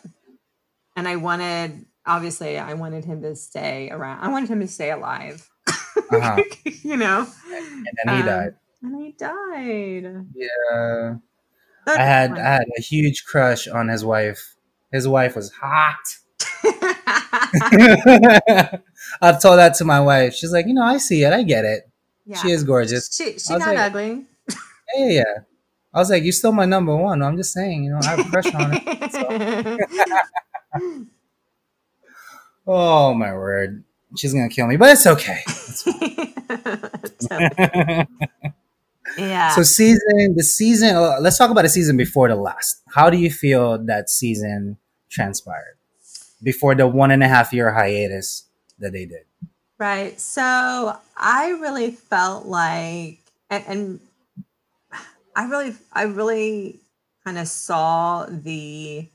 and I wanted obviously I wanted him to stay around. I wanted him to stay alive. Uh-huh. you know, And then he Um, died. and he died. Yeah. That's I had one. I had a huge crush on his wife. His wife was hot. I've told that to my wife. She's like, you know, I see it. I get it. yeah. She is gorgeous. She she's not like- ugly. Yeah, yeah, yeah. I was like, you're still my number one. I'm just saying, you know, I have a crush on her. Oh my word. She's gonna kill me, but it's okay. Yeah. So season, the season. uh, Let's talk about the season before the last. How do you feel that season transpired before the one and a half year hiatus that they did? Right. So I really felt like, and, and I really, I really kind of saw the,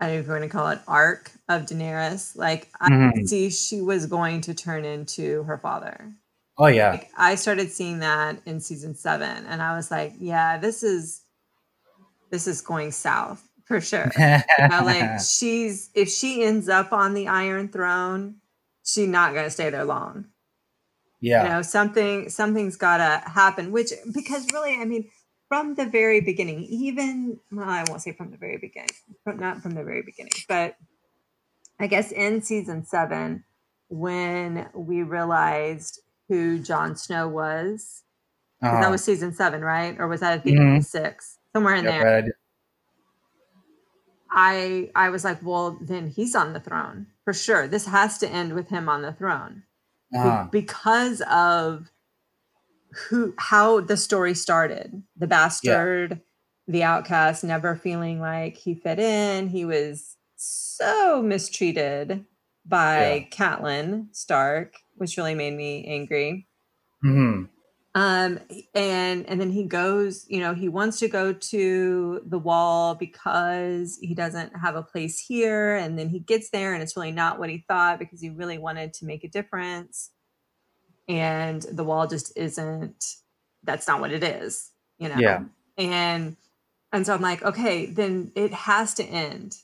I don't know if you want to call it arc of Daenerys. Like I Mhm. could see she was going to turn into her father. Oh yeah. Like, I started seeing that in season seven, and I was like, yeah, this is this is going south for sure. You know, like she's if she ends up on the Iron Throne, she's not gonna stay there long. yeah. You know, something something's gotta happen. Which because really, I mean, from the very beginning, even well, I won't say from the very beginning, but not from the very beginning, but I guess in season seven, when we realized who Jon Snow was, Uh-huh. that was season seven, right? Or was that at the of six? Somewhere in Yep, there. right. I I was like, well, then he's on the throne for sure. This has to end with him on the throne Uh-huh. because of who how the story started. The bastard, the outcast, never feeling like he fit in. He was so mistreated by Catelyn Stark, which really made me angry. Mhm. um and and then he goes you know he wants to go to the wall because he doesn't have a place here and then he gets there and it's really not what he thought because he really wanted to make a difference and the wall just isn't that's not what it is you know Yeah. and and so i'm like okay then it has to end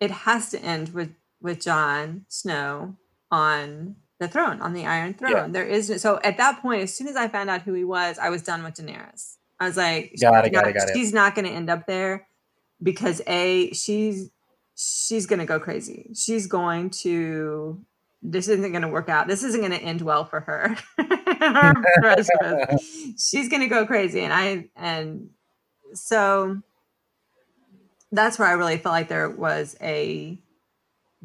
it has to end with with Jon Snow on the throne, on the Iron Throne. Yeah. There is so at that point, as soon as I found out who he was, I was done with Daenerys. I was like, Got it, got it, got it. She's not going to end up there because a she's she's going to go crazy. She's going to. This isn't going to work out. This isn't going to end well for her. The rest of us. she's going to go crazy, and I and so that's where I really felt like there was a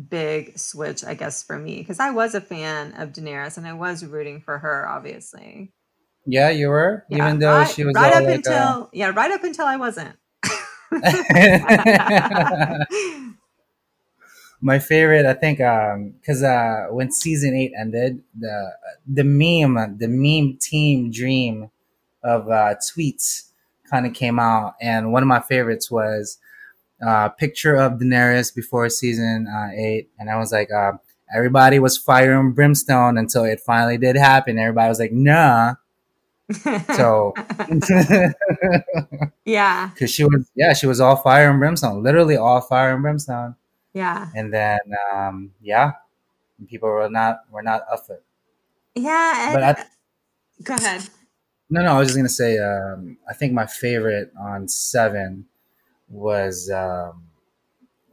big switch, I guess, for me because I was a fan of Daenerys and I was rooting for her, obviously. Yeah, you were, Yeah, even though right- she was right up like, until uh, yeah, right up until I wasn't. my favorite, I think, um, because uh, when season eight ended, the the meme, the meme team dream of uh, tweets kind of came out, and one of my favorites was uh, picture of Daenerys before season uh, eight, and I was like, uh, everybody was fire and brimstone until it finally did happen. Everybody was like, nah. So, yeah, because she was, yeah, she was all fire and brimstone, literally all fire and brimstone. yeah, and then um, yeah, people were not were not up for it. yeah. But I, go ahead. no, no, I was just gonna say um, I think my favorite on seven was um,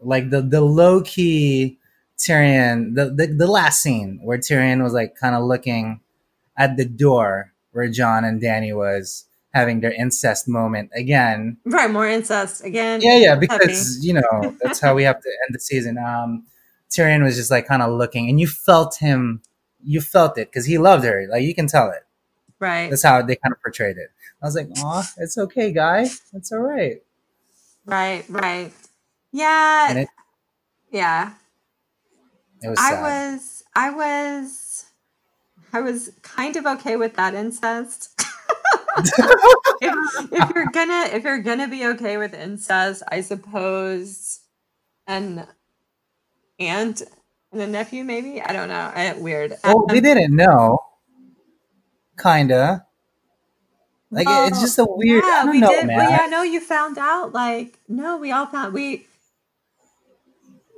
like the the low key Tyrion the, the the last scene where Tyrion was like kind of looking at the door where Jon and Danny was having their incest moment again. Right, more incest again. Yeah, yeah, because you know that's how we have to end the season. Um, Tyrion was just like kind of looking, and you felt him, you felt it because he loved her. Like you can tell it. right, That's how they kind of portrayed it. I was like, oh, it's okay, guy. It's all right." Right, right. Yeah, it, yeah. it was I sad. was, I was, I was kind of okay with that incest. if, if you're gonna, if you're gonna be okay with incest, I suppose, an aunt and a nephew, maybe. I don't know. I, weird. well, we Um, didn't know. Kinda. Like it- it's just a weird. Yeah, we know, did. man. Well, yeah, no, you found out. Like, no, we all found we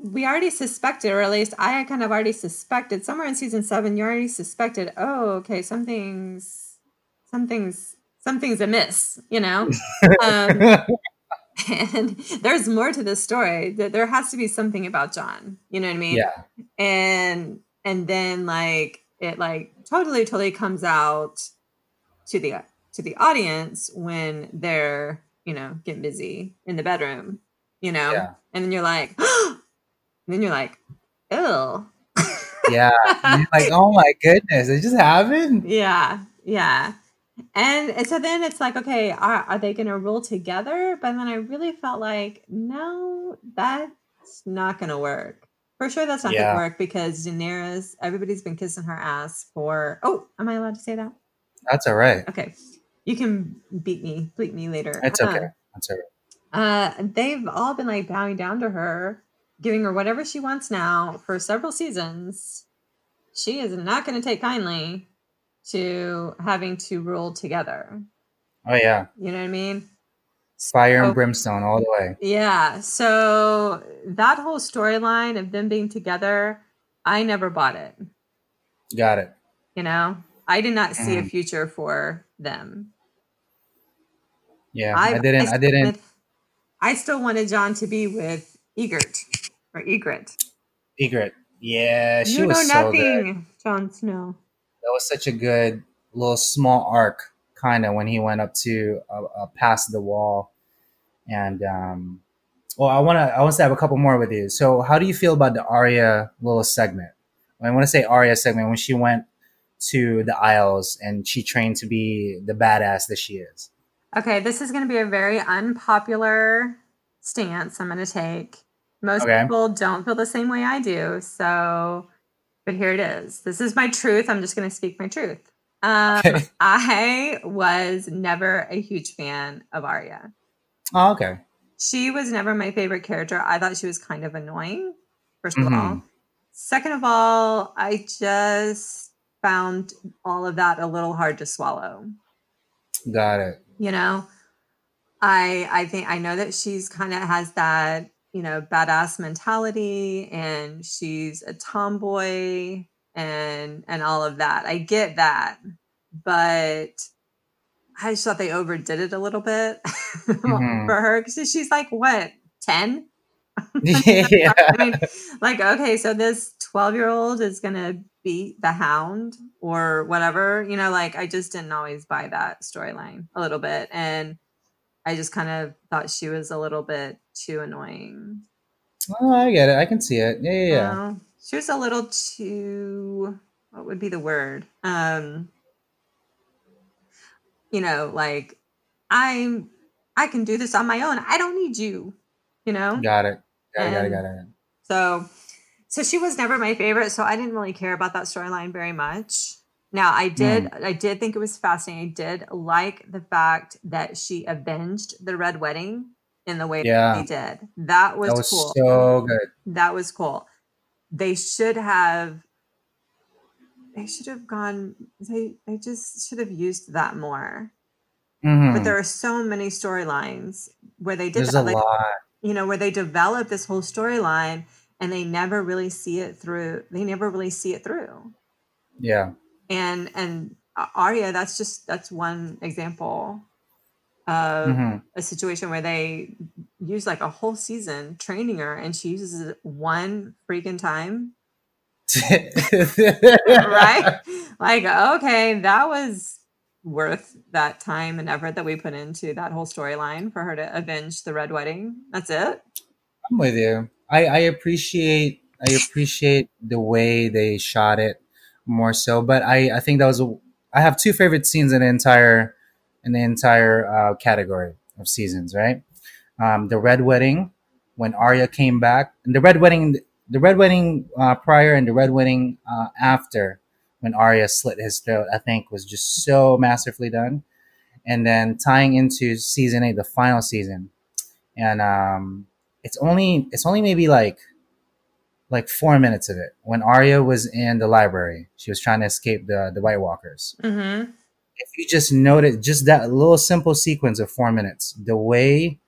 we already suspected, or at least I kind of already suspected. Somewhere in season seven, you already suspected. Oh, okay, something's something's something's amiss. You know. um, and there's more to this story. That there has to be something about Jon. You know what I mean? yeah, and and then like it like totally totally comes out to the to the audience when they're you know getting busy in the bedroom you know Yeah. and then you're like and then you're like ew yeah. And you're like, oh my goodness, it just happened. yeah yeah and, and so then it's like okay are, are they gonna rule together but then i really felt like no that's not gonna work for sure that's not Yeah. gonna work because daenerys everybody's been kissing her ass for oh am i allowed to say that That's all right. okay you can beat me bleep me later It's Uh, okay. That's all right. uh, they've all been like bowing down to her, giving her whatever she wants now for several seasons. She is not going to take kindly to having to rule together. Oh yeah, You know what I mean? fire So- and brimstone all the way. Yeah. So that whole storyline of them being together, I never bought it. Got it. You know, I did not see a Mhm. future for them. Yeah, I, didn't. I, still didn't. wanted- I still wanted Jon to be with Ygritte or Ygritte. Ygritte. Yeah, she you was know so good. nothing, Jon Snow. That was such a good little small arc, kind of when he went up to uh, uh, past the wall, and um, well, I want to I want to have a couple more with you. So, how do you feel about the Arya little segment? I want to say Arya segment when she went to the Isles and she trained to be the badass that she is. Okay, this is going to be a very unpopular stance I'm going to take. Most Okay. people don't feel the same way I do. So, but here it is. This is my truth. I'm just going to speak my truth. Um, Okay. I was never a huge fan of Arya. Oh, okay. She was never my favorite character. I thought she was kind of annoying, 1st of all. Second of all, I just found all of that a little hard to swallow Got it. you know i i think i know that she's kind of has that you know badass mentality and she's a tomboy and and all of that i get that but i just thought they overdid it a little bit Mhm. for her because she's like what 10 yeah. I mean, like, okay, so this 12 year old is going beat the hound or whatever. You know, like, I just didn't always buy that storyline a little bit. And I just kind of thought she was a little bit too annoying. Oh, I get it. I can see it. Yeah, yeah, yeah. Uh, she was a little too, what would be the word? Um, you know, like, I'm, I can do this on my own. I don't need you, you know? Got it. Got it. Got it. Got it. So, so she was never my favorite. So I didn't really care about that storyline very much. Now I did, I did think it was fascinating. I did like the fact that she avenged the red wedding in the way Yeah. that she did. That was, That was cool. so good. that was cool. They should have. They should have gone. They they just should have used that more. Mhm. But there are so many storylines where they did There's that. a like, lot. you know, where they develop this whole storyline and they never really see it through. They never really see it through. Yeah. And and uh, Arya, that's just that's one example of Mhm. a situation where they use like a whole season training her, and she uses it one freaking time, right? like, okay, that was worth that time and effort that we put into that whole storyline for her to avenge the red wedding. That's it. I'm with you. I, I appreciate I appreciate the way they shot it more so, but I, I think that was a, I have two favorite scenes in the entire in the entire uh, category of seasons. Right, um, the red wedding when Arya came back, and the red wedding the red wedding uh, prior and the red wedding uh, after when Arya slit his throat. I think was just so masterfully done, and then tying into season eight, the final season, and um, it's only it's only maybe like like four minutes of it when Arya was in the library. She was trying to escape the the White Walkers. Mm-hmm. If you just noted just that little simple sequence of four minutes, the way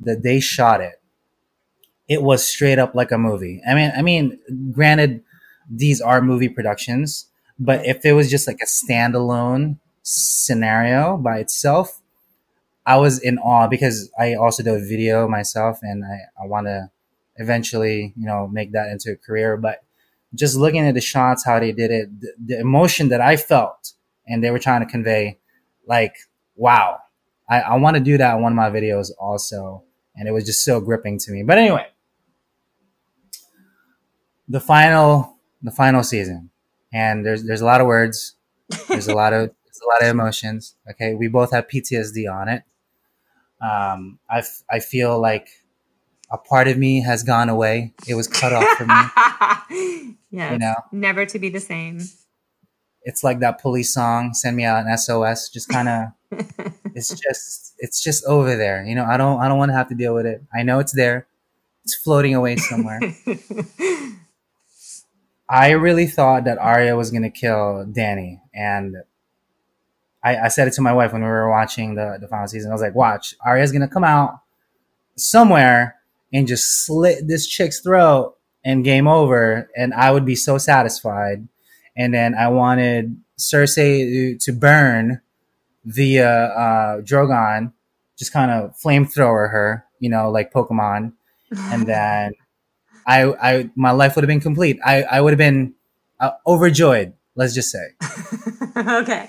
that they shot it, it was straight up like a movie. I mean, I mean, granted, these are movie productions, but if it was just like a standalone scenario by itself, I was in awe because I also do a video myself and I, I want to eventually, you know, make that into a career. But just looking at the shots, how they did it, the, the emotion that I felt and they were trying to convey, like, wow, I, I want to do that in one of my videos also. And it was just so gripping to me. But anyway, the final, the final season, and there's there's a lot of words, there's a lot of there's a lot of emotions. Okay, we both have PTSD on it. Um, I I feel like a part of me has gone away. It was cut off from me. yes. You know, Never to be the same. it's like that police song, "Send Me Out an SOS." Just kind of, it's just it's just over there. You know, I don't I don't want to have to deal with it. I know it's there. It's floating away somewhere. I really thought that Arya was gonna kill Danny, and I, I said it to my wife when we were watching the the final season. I was like, "Watch, Arya's gonna come out somewhere and just slit this chick's throat and game over, and I would be so satisfied." And then I wanted Cersei to, burn via uh, Drogon, just kind of flamethrower her, you know, like Pokemon, and then I, I, my life would have been complete. I, I would have been uh, overjoyed. Let's just say. okay.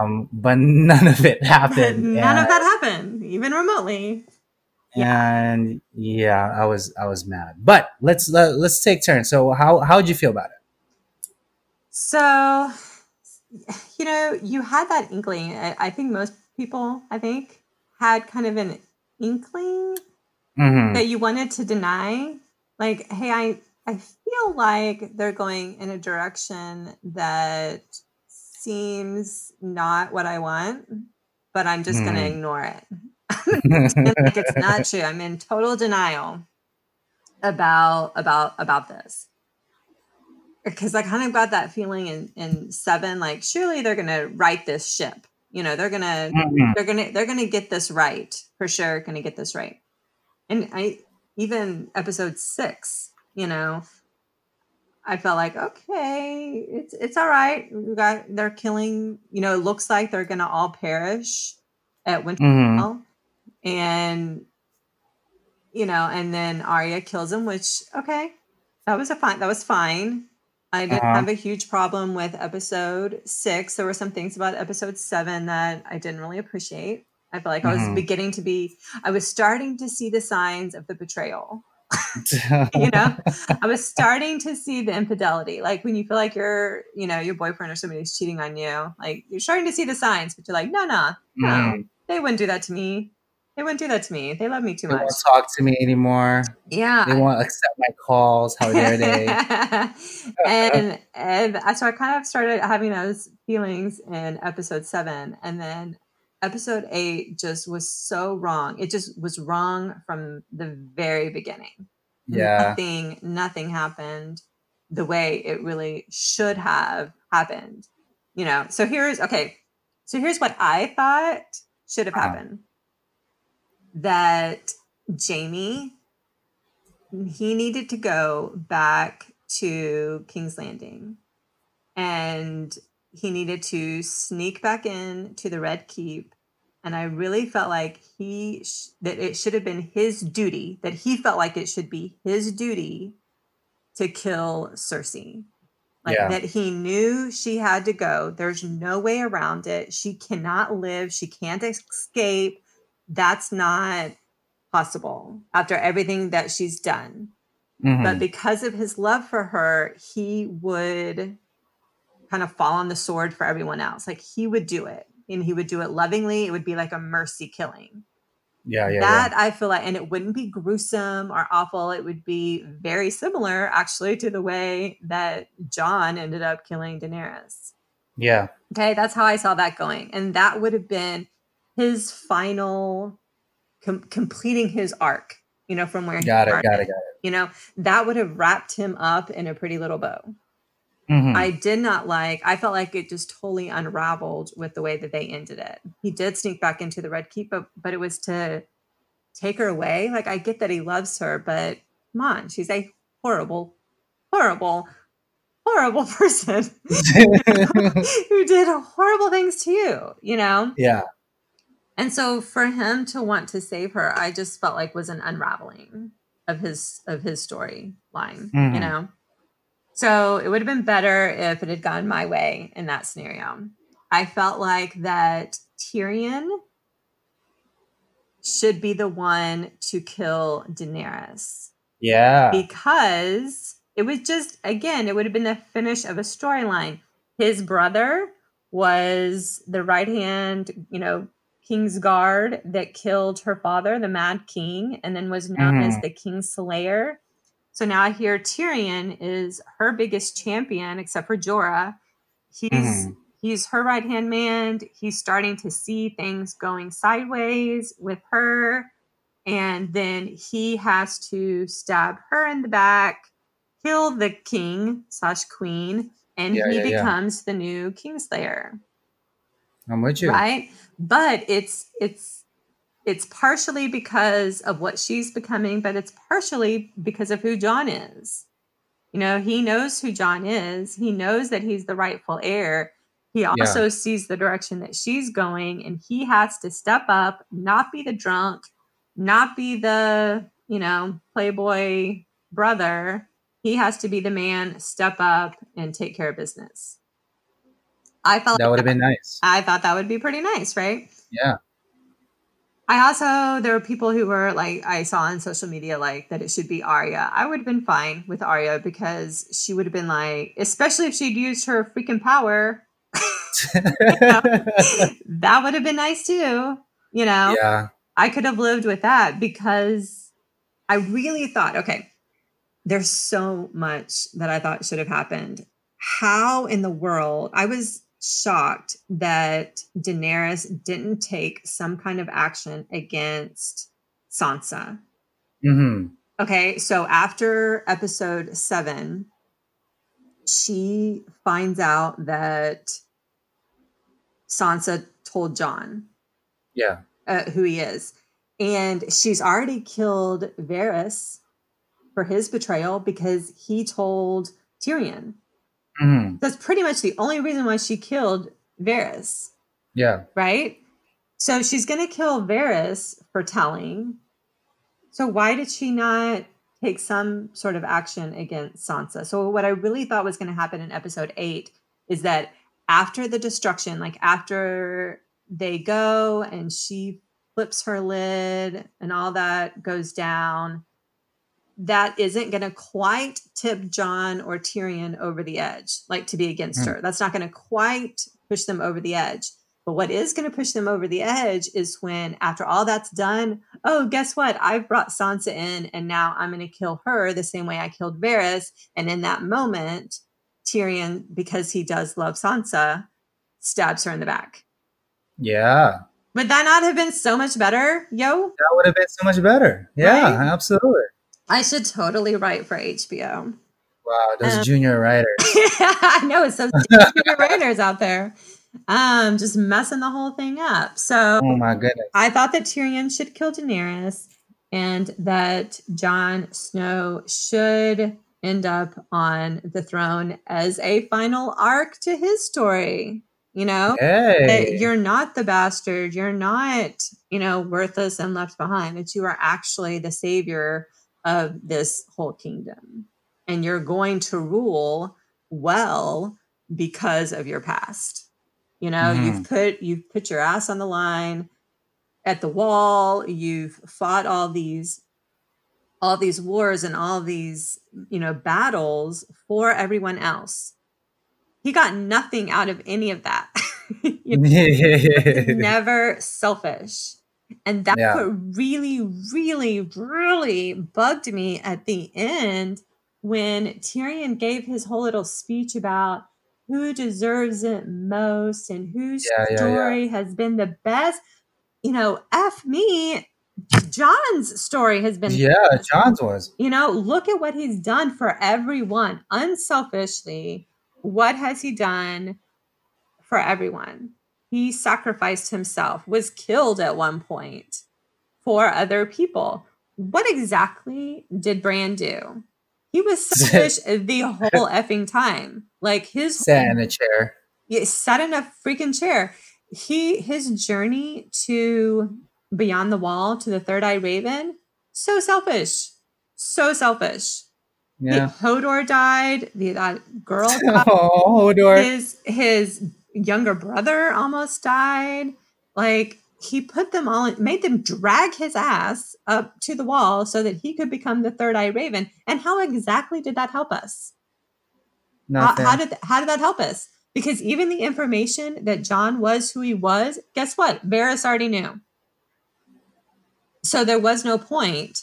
Um, but none of it happened. None and, of that happened, even remotely. And yeah, I was, I was mad. But let's let, let's take turns. So how how did you feel about it? So, you know, you had that inkling. I, I think most people, I think, had kind of an inkling Mhm. that you wanted to deny. Like, hey, I I feel like they're going in a direction that seems not what I want, but I'm just gonna Hmm. ignore it. Like it's not true. I'm in total denial about about about this because I kind of got that feeling in in seven, like surely they're gonna right this ship. You know, they're gonna Mhm. they're gonna they're gonna get this right for sure. Gonna get this right. And I even episode six, you know, I felt like okay, it's it's all right. We got they're killing. You know, it looks like they're gonna all perish at. Winterfell, and you know, and then Arya kills him, which okay, that was a fine. That was fine. I didn't Uh-huh. have a huge problem with episode six. There were some things about episode seven that I didn't really appreciate. I felt like I was Mhm. beginning to be, I was starting to see the signs of the betrayal. you know, I was starting to see the infidelity. Like when you feel like your, you know, your boyfriend or somebody's cheating on you, like you're starting to see the signs, but you're like, no, no, no, they wouldn't do that to me. They wouldn't do that to me. They love me too They much. They won't talk to me anymore. Yeah. They won't accept my calls. How dare they? and and so I kind of started having those feelings in episode seven, and then episode eight just was so wrong. It just was wrong from the very beginning. Yeah. Nothing, nothing happened the way it really should have happened. You know. So here's okay. So here's what I thought should have Uh-huh. happened. That Jaime he needed to go back to King's Landing and he needed to sneak back in to the Red Keep. And I really felt like he sh- that it should have been his duty, that he felt like it should be his duty to kill Cersei. Like Yeah. that he knew she had to go. There's no way around it. She cannot live. She can't escape. That's not possible after everything that she's done. Mhm. But because of his love for her, he would kind of fall on the sword for everyone else. Like he would do it and he would do it lovingly. It would be like a mercy killing. yeah, yeah, that I feel like, and it wouldn't be gruesome or awful. It would be very similar actually to the way that Jon ended up killing Daenerys. yeah. Okay, that's how I saw that going. And that would have been his final com- completing his arc, you know, from where he Got it, got it, got You know, that would have wrapped him up in a pretty little bow. Mhm. I did not like, I felt like it just totally unraveled with the way that they ended it. He did sneak back into the Red Keep, but, but it was to take her away. Like, I get that he loves her, but come on, she's a horrible, horrible, horrible person who did horrible things to you, you know? yeah, And so for him to want to save her, I just felt like was an unraveling of his of his storyline, you Mhm. know. So it would have been better if it had gone my way in that scenario. I felt like that Tyrion should be the one to kill Daenerys yeah. because it was just again it would have been the finish of a storyline his brother was the right hand you know king's guard that killed her father the mad king and then was known as Mhm. the King slayer so now i hear tyrion is her biggest champion except for jorah he's Mhm. he's her right hand man he's starting to see things going sideways with her and then he has to stab her in the back, kill the king slash queen, and Yeah, he yeah, yeah. becomes the new Kingslayer. I'm with you. right but it's it's it's partially because of what she's becoming but it's partially because of who jon is you know he knows who jon is he knows that he's the rightful heir he also sees the direction that she's going and he has to step up not be the drunk not be the you know playboy brother he has to be the man step up and take care of business i felt That would have been nice. I thought that would be pretty nice, right? Yeah. I also there were people who were like I saw on social media like that it should be Arya. I would have been fine with Arya because she would have been like, especially if she'd used her freaking power, that would have been nice too. You know, yeah. I could have lived with that because I really thought, okay, there's so much that I thought should have happened. How in the world? I was shocked that Daenerys didn't take some kind of action against Sansa. hmm Okay, so after episode seven, she finds out that Sansa told Jon Yeah. uh, who he is. And she's already killed Varys for his betrayal because he told Tyrion. Hmm That's pretty much the only reason why she killed Varys, Yeah. right? So she's going to kill Varys for telling. So why did she not take some sort of action against Sansa? So what I really thought was going to happen in episode 8 is that after the destruction, like after they go and she flips her lid and all that goes down, that isn't going to quite tip Jon or Tyrion over the edge, like to be against Hmm. her. That's not going to quite push them over the edge. But what is going to push them over the edge is when, after all that's done, oh, guess what? I've brought Sansa in, and now I'm going to kill her the same way I killed Varys. And in that moment, Tyrion, because he does love Sansa, stabs her in the back. Yeah. Would that not have been so much better, yo? That would have been so much better. Yeah, Right? absolutely. I should totally write for HBO. Wow, those Um, junior writers. I know it's some junior writers out there, um, just messing the whole thing up. So Oh my goodness. I thought that Tyrion should kill Daenerys, and that Jon Snow should end up on the throne as a final arc to his story. You know, that you're not the bastard, you're not, you know, worthless and left behind. That you are actually the savior of this whole kingdom, and you're going to rule well because of your past. You know, Mhm. you've put you've put your ass on the line at the wall. You've fought all these all these wars and all these you know battles for everyone else. He got nothing out of any of that. You know, never selfish. And that's Yeah. what really, really, really bugged me at the end when Tyrion gave his whole little speech about who deserves it most and whose Yeah, yeah, yeah. story has been the best. You know, F me, Jon's story has been Yeah, Jon's was. you know, look at what he's done for everyone unselfishly. What has he done for everyone? He sacrificed himself, was killed at one point for other people. What exactly did Bran do? He was selfish the whole effing time. Like his Sat in a chair. yeah, sat in a freaking chair. He his journey to beyond the wall to the third eye raven, so selfish. So selfish. Yeah. Hodor died. The that girl died. Oh, Hodor. his his younger brother almost died. Like he put them all in, made them drag his ass up to the wall so that he could become the third eye raven. And how exactly did that help us? How, how did how did that help us? Because even the information that Jon was who he was, guess what? Varys already knew. So there was no point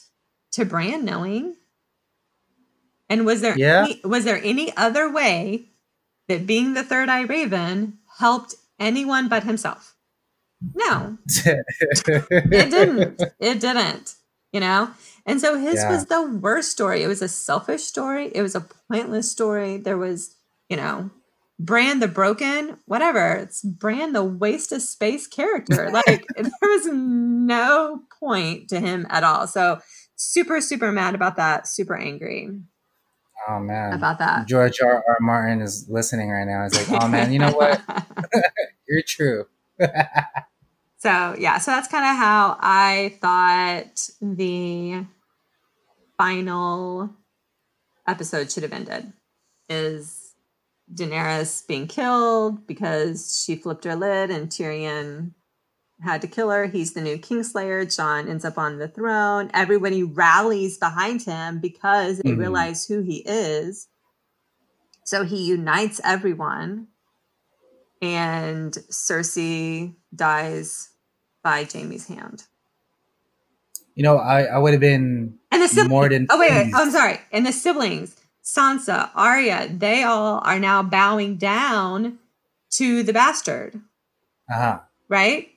to Bran knowing. And was there Yeah. any, was there any other way that being the third eye raven helped anyone but himself? No, it didn't. It didn't. You know? And so his Yeah. was the worst story. It was a selfish story. It was a pointless story. There was, you know, Bran the Broken, whatever. It's Bran the waste of space character. Like there was no point to him at all. So super, super mad about that. Super angry Oh man. about that. George R. R. Martin is listening right now. He's like, oh man, you know what? You're true. so yeah, so that's kind of how I thought the final episode should have ended. Is Daenerys being killed because she flipped her lid and Tyrion had to kill her. He's the new Kingslayer. Jon ends up on the throne. Everybody rallies behind him because they Mhm. realize who he is. So he unites everyone. And Cersei dies by Jaime's hand. You know, I, I would have been And the siblings. more than oh wait, wait. Oh, I'm sorry. And the siblings, Sansa, Arya, they all are now bowing down to the bastard, Uh-huh. right?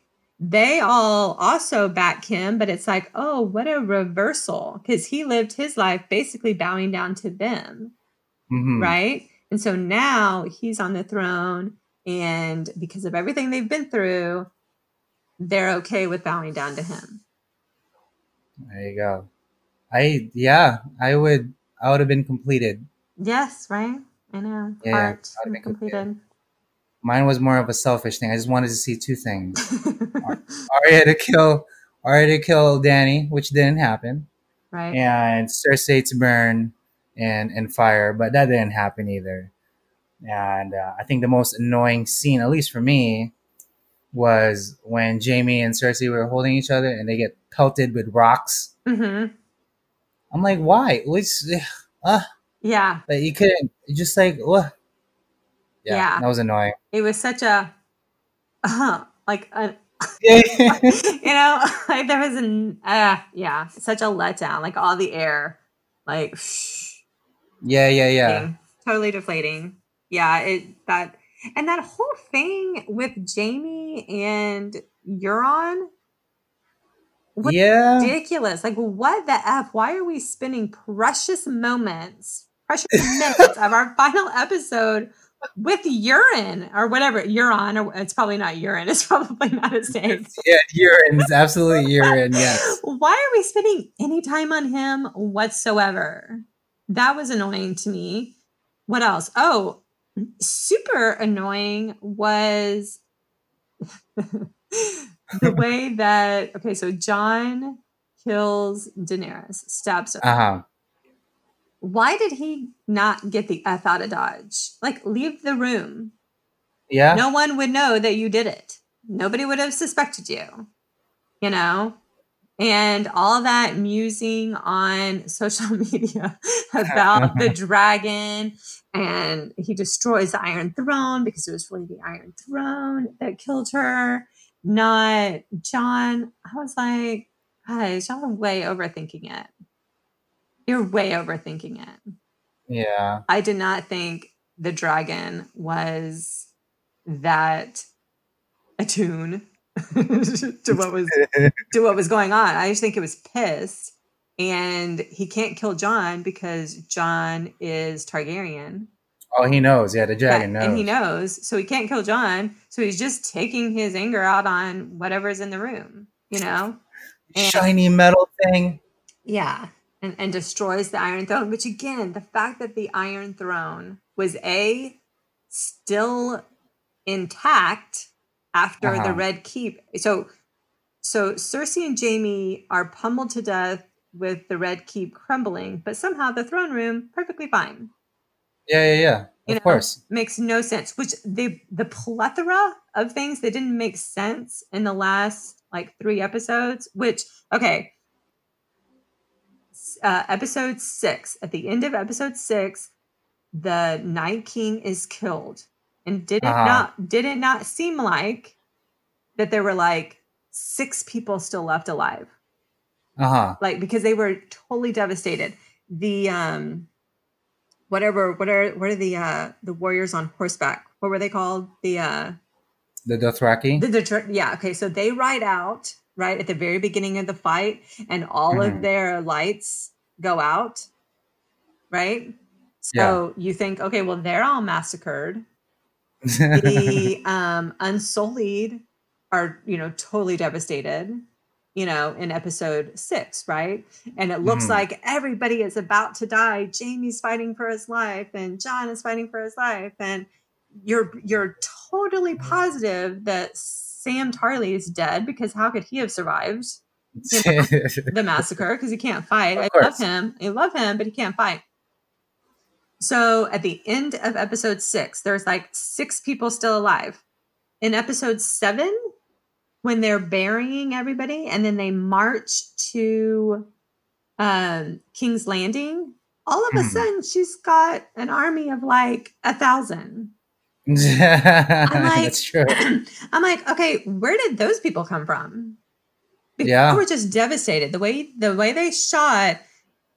They all also back him, but it's like, oh, what a reversal because he lived his life basically bowing down to them, Mhm. right? And so now he's on the throne, and because of everything they've been through, they're okay with bowing down to him. There you go. I yeah, I would I would have been completed. Yes, right? I know. Yeah. Art been completed. Mine was more of a selfish thing. I just wanted to see two things. Arya to kill Arya to kill Dany, which didn't happen. right. And Cersei to burn and and fire, but that didn't happen either. And uh, I think the most annoying scene, at least for me, was when Jaime and Cersei were holding each other and they get pelted with rocks. hmm I'm like, why? Which, uh, Yeah. like you couldn't just like what? Yeah, Yeah. that was annoying. It was such a, uh, like, a, you know, like there was an, uh, yeah, such a letdown. Like all the air, like, yeah, yeah, yeah. thing. totally deflating. Yeah. It, that, and that whole thing with Jaime and Euron was Yeah, ridiculous. Like, what the F? Why are we spending precious moments, precious minutes of our final episode with urine or whatever? Urine, or it's probably not urine. It's probably not a name. yeah, urine. It's absolutely urine. Yes. Why are we spending any time on him whatsoever? That was annoying to me. What else? Oh, super annoying was the way that okay, so Jon kills Daenerys, stabs her. Uh huh. Why did he not get the F out of Dodge? Like, leave the room. Yeah. No one would know that you did it. Nobody would have suspected you, you know? And all that musing on social media about the dragon and he destroys the Iron Throne because it was really the Iron Throne that killed her, not Jon. I was like, guys, y'all are way overthinking it. You're way overthinking it. Yeah. I did not think the dragon was that attuned to what was to what was going on. I just think it was pissed, and he can't kill Jon because Jon is Targaryen, Oh, he knows. Yeah, the dragon Yeah, knows. and he knows, so he can't kill Jon. So he's just taking his anger out on whatever's in the room, you know. And- Shiny metal thing. Yeah. And, and destroys the Iron Throne. Which again, the fact that the Iron Throne was A, still intact after the Uh-huh. Red Keep. So so Cersei and Jaime are pummeled to death with the Red Keep crumbling, but somehow the throne room perfectly fine. Yeah, yeah, yeah. You Of know, course. Makes no sense. Which the the plethora of things that didn't make sense in the last like three episodes. Which okay, uh, episode six. At the end of episode six, the Night King is killed, and did it Uh-huh. not did it not seem like that there were like six people still left alive? Uh huh. like because they were totally devastated. The um whatever what are what are the uh the warriors on horseback? What were they called? The uh The Dothraki. the, the tr- yeah, okay, so they ride out right at the very beginning of the fight and all of Mhm. their lights go out, right? So you think, okay, well they're all massacred. the um, Unsullied are, you know, totally devastated, you know, in episode six, right? And it looks Mhm. like everybody is about to die. Jaime's fighting for his life, and Jon is fighting for his life, and you're you're totally positive that Sam Tarly is dead because how could he have survived the massacre because he can't fight. Of I love him. I love him, but he can't fight. So at the end of episode six, there's like six people still alive. In episode seven, when they're burying everybody and then they march to um, King's Landing, all of a Mhm. sudden she's got an army of like a thousand. That's true. I'm like, okay, where did those people come from? Because Yeah. they were just devastated. The way the way they shot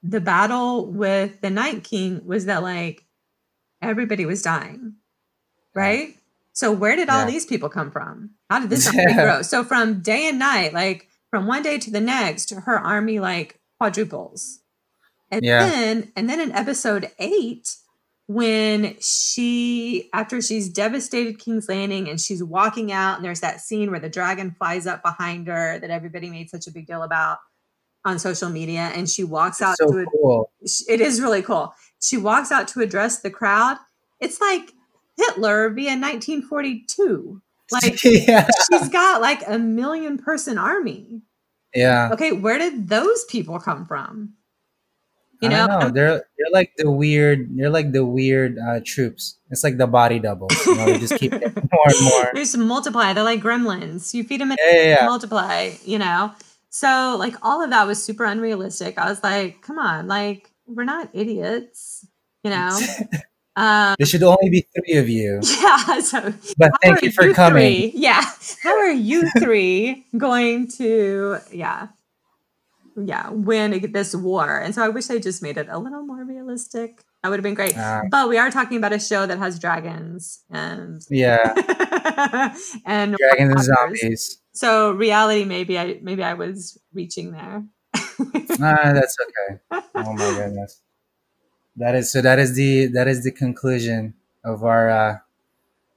the battle with the Night King was that like everybody was dying, right? So where did all Yeah. these people come from? How did this army Yeah. grow? So from day and night, like from one day to the next, her army like quadruples. And Yeah. then and then in episode eight, when she after she's devastated King's Landing and she's walking out, and there's that scene where the dragon flies up behind her that everybody made such a big deal about on social media, and she walks out so to a, cool. it is really cool. She walks out to address the crowd. It's like Hitler via 1942. Like yeah. she's got like a million person army. Yeah. Okay, where did those people come from? You know, know. They're they're like the weird. They're like the weird uh, troops. It's like the body doubles. You know, they just keep more and more. they just multiply. They're like gremlins. You feed them and Yeah, yeah, yeah. multiply. You know, so like all of that was super unrealistic. I was like, come on, like we're not idiots. You know. Um, There should only be three of you. yeah. So But thank you for coming. Three? Yeah. How are you three going to, yeah, yeah, win this war? And so I wish they just made it a little more realistic. That would have been great. Uh, but we are talking about a show that has dragons and yeah, and dragons and zombies. So reality, maybe I maybe I was reaching there. Ah, that's okay. Oh my goodness. That is so. That is the that is the conclusion of our uh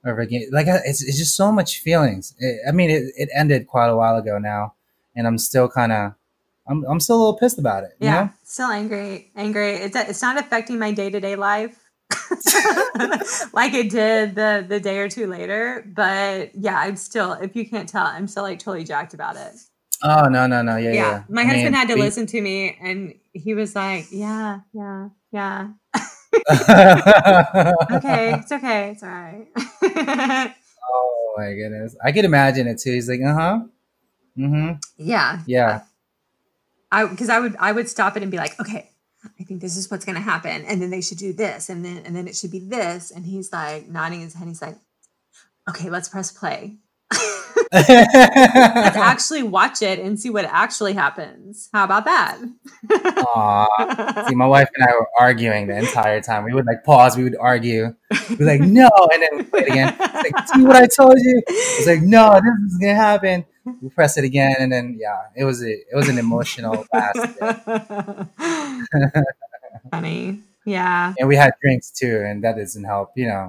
of our game. Like uh, it's it's just so much feelings. It, I mean, it, it ended quite a while ago now, and I'm still kind of I'm I'm still a little pissed about it. You yeah, know? still angry, angry. It's it's not affecting my day to day life like it did the the day or two later. But yeah, I'm still. If you can't tell, I'm still like totally jacked about it. Oh no no no yeah Yeah, yeah. my I husband mean, had to we- listen to me, and he was like, "Yeah, yeah, yeah. Okay, it's okay, it's all right." oh my goodness, I could imagine it too. He's like, uh huh, mm-hmm, yeah, yeah. I because I would I would stop it and be like, okay, I think this is what's gonna happen, and then they should do this, and then and then it should be this, and he's like nodding his head. He's like, okay, let's press play. let's actually watch it and see what actually happens. How about that? Aw. See, my wife and I were arguing the entire time. We would like pause. We would argue. We'd like, no, and then play it again. It's like, see what I told you? It's like, no, this is gonna happen. We press it again, and then yeah, it was a, it was an emotional. Funny, yeah. and we had drinks too, and that doesn't help. You know,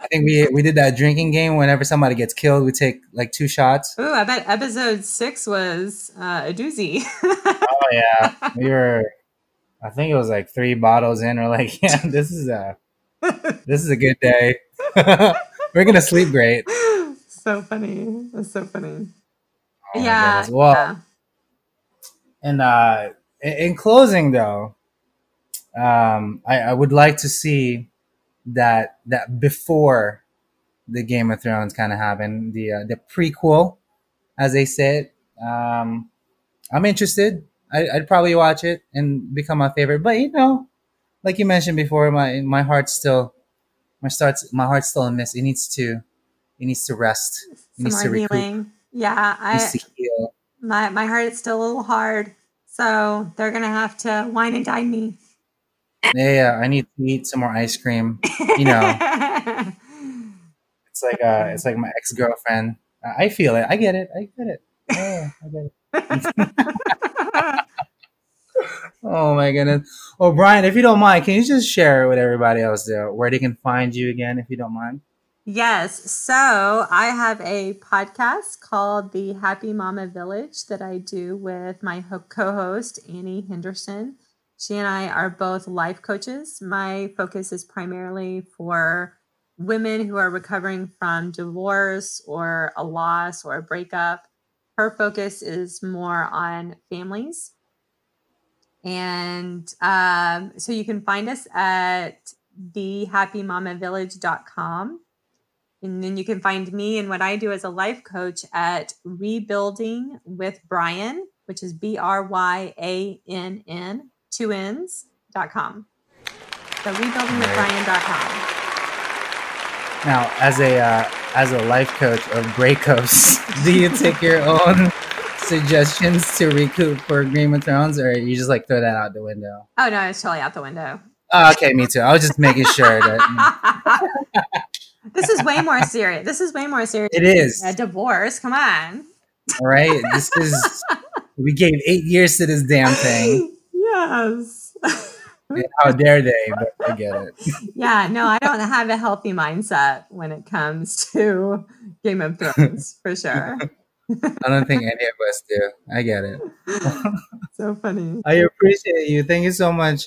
I think we we did that drinking game. Whenever somebody gets killed, we take like two shots. Ooh, I bet episode six was uh, a doozy. Oh yeah, we were. I think it was like three bottles in. We're like, yeah, this is a this is a good day. we're gonna sleep great. so funny. That's so funny. Oh yeah. Well, yeah. and uh, in, in closing, though, um, I, I would like to see that that before the Game of Thrones kind of happened, the uh, the prequel, as they said. Um, I'm interested. I, I'd probably watch it and become my favorite. But you know, like you mentioned before, my my heart's still my starts my heart's still in this. It needs to it needs to rest. It Some needs to recoup. healing. Yeah, I to heal. my my heart is still a little hard, so they're gonna have to wine and dine me. Yeah, yeah, I need to eat some more ice cream. You know. It's like uh, it's like my ex girlfriend. I feel it. I get it. I get it. Yeah, I get it. Oh my goodness. Oh, Bryann, if you don't mind, can you just share with everybody else there where they can find you again, if you don't mind? Yes. So I have a podcast called The Happy Mama Village that I do with my co host, Annie Henderson. She and I are both life coaches. My focus is primarily for women who are recovering from divorce or a loss or a breakup. Her focus is more on families. And um, so you can find us at thehappymamavillage.com. And then you can find me and what I do as a life coach at Rebuilding with Bryann, which is B R Y A N N, two N's, dot com. So rebuildingwithbryann.com. Now, as a uh, as a life coach of breakups, do you take your own suggestions to recoup for Game of Thrones, or you just like throw that out the window? Oh no, it's totally out the window. Oh, okay, me too. I was just making sure that. this is way more serious. This is way more serious. It is a divorce. Come on. All right, this is. We gave eight years to this damn thing. Yes. How dare they? But I get it. Yeah, no, I don't have a healthy mindset when it comes to Game of Thrones, for sure. I don't think any of us do. I get it. so funny. I appreciate you. Thank you so much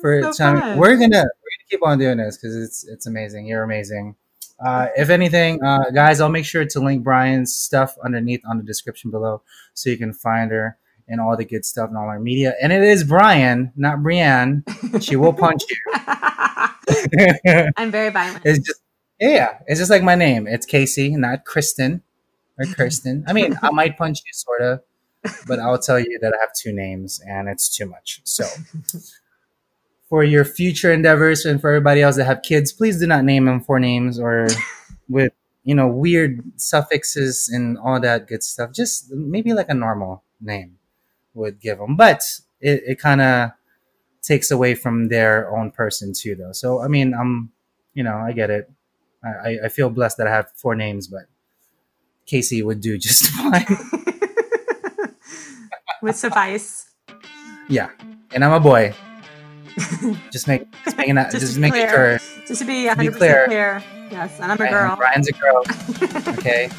for so time. We're gonna we're gonna keep on doing this because it's it's amazing. You're amazing. Uh, if anything, uh, guys, I'll make sure to link Bryann's stuff underneath on the description below so you can find her and all the good stuff and all our media. And it is Bryann, not Brienne. She will punch you. I'm very violent. It's just yeah, it's just like my name. It's Casey, not Kristen or Kirsten. I mean, I might punch you sort of, but I'll tell you that I have two names and it's too much. So for your future endeavors and for everybody else that have kids, please do not name them four names or with you know weird suffixes and all that good stuff. Just maybe like a normal name would give them, but it, it kind of takes away from their own person too, though. So I mean, I'm you know I get it. I, I feel blessed that I have four names, but Casey would do just fine. would suffice. Yeah, and I'm a boy. just make just making that just, just making sure just to be 100 clear. clear. Yes, and I'm a girl. Bryann's a girl. okay,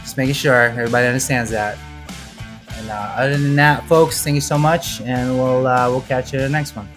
just making sure everybody understands that. And uh, other than that, folks, thank you so much, and we'll uh, we'll catch you in the next one.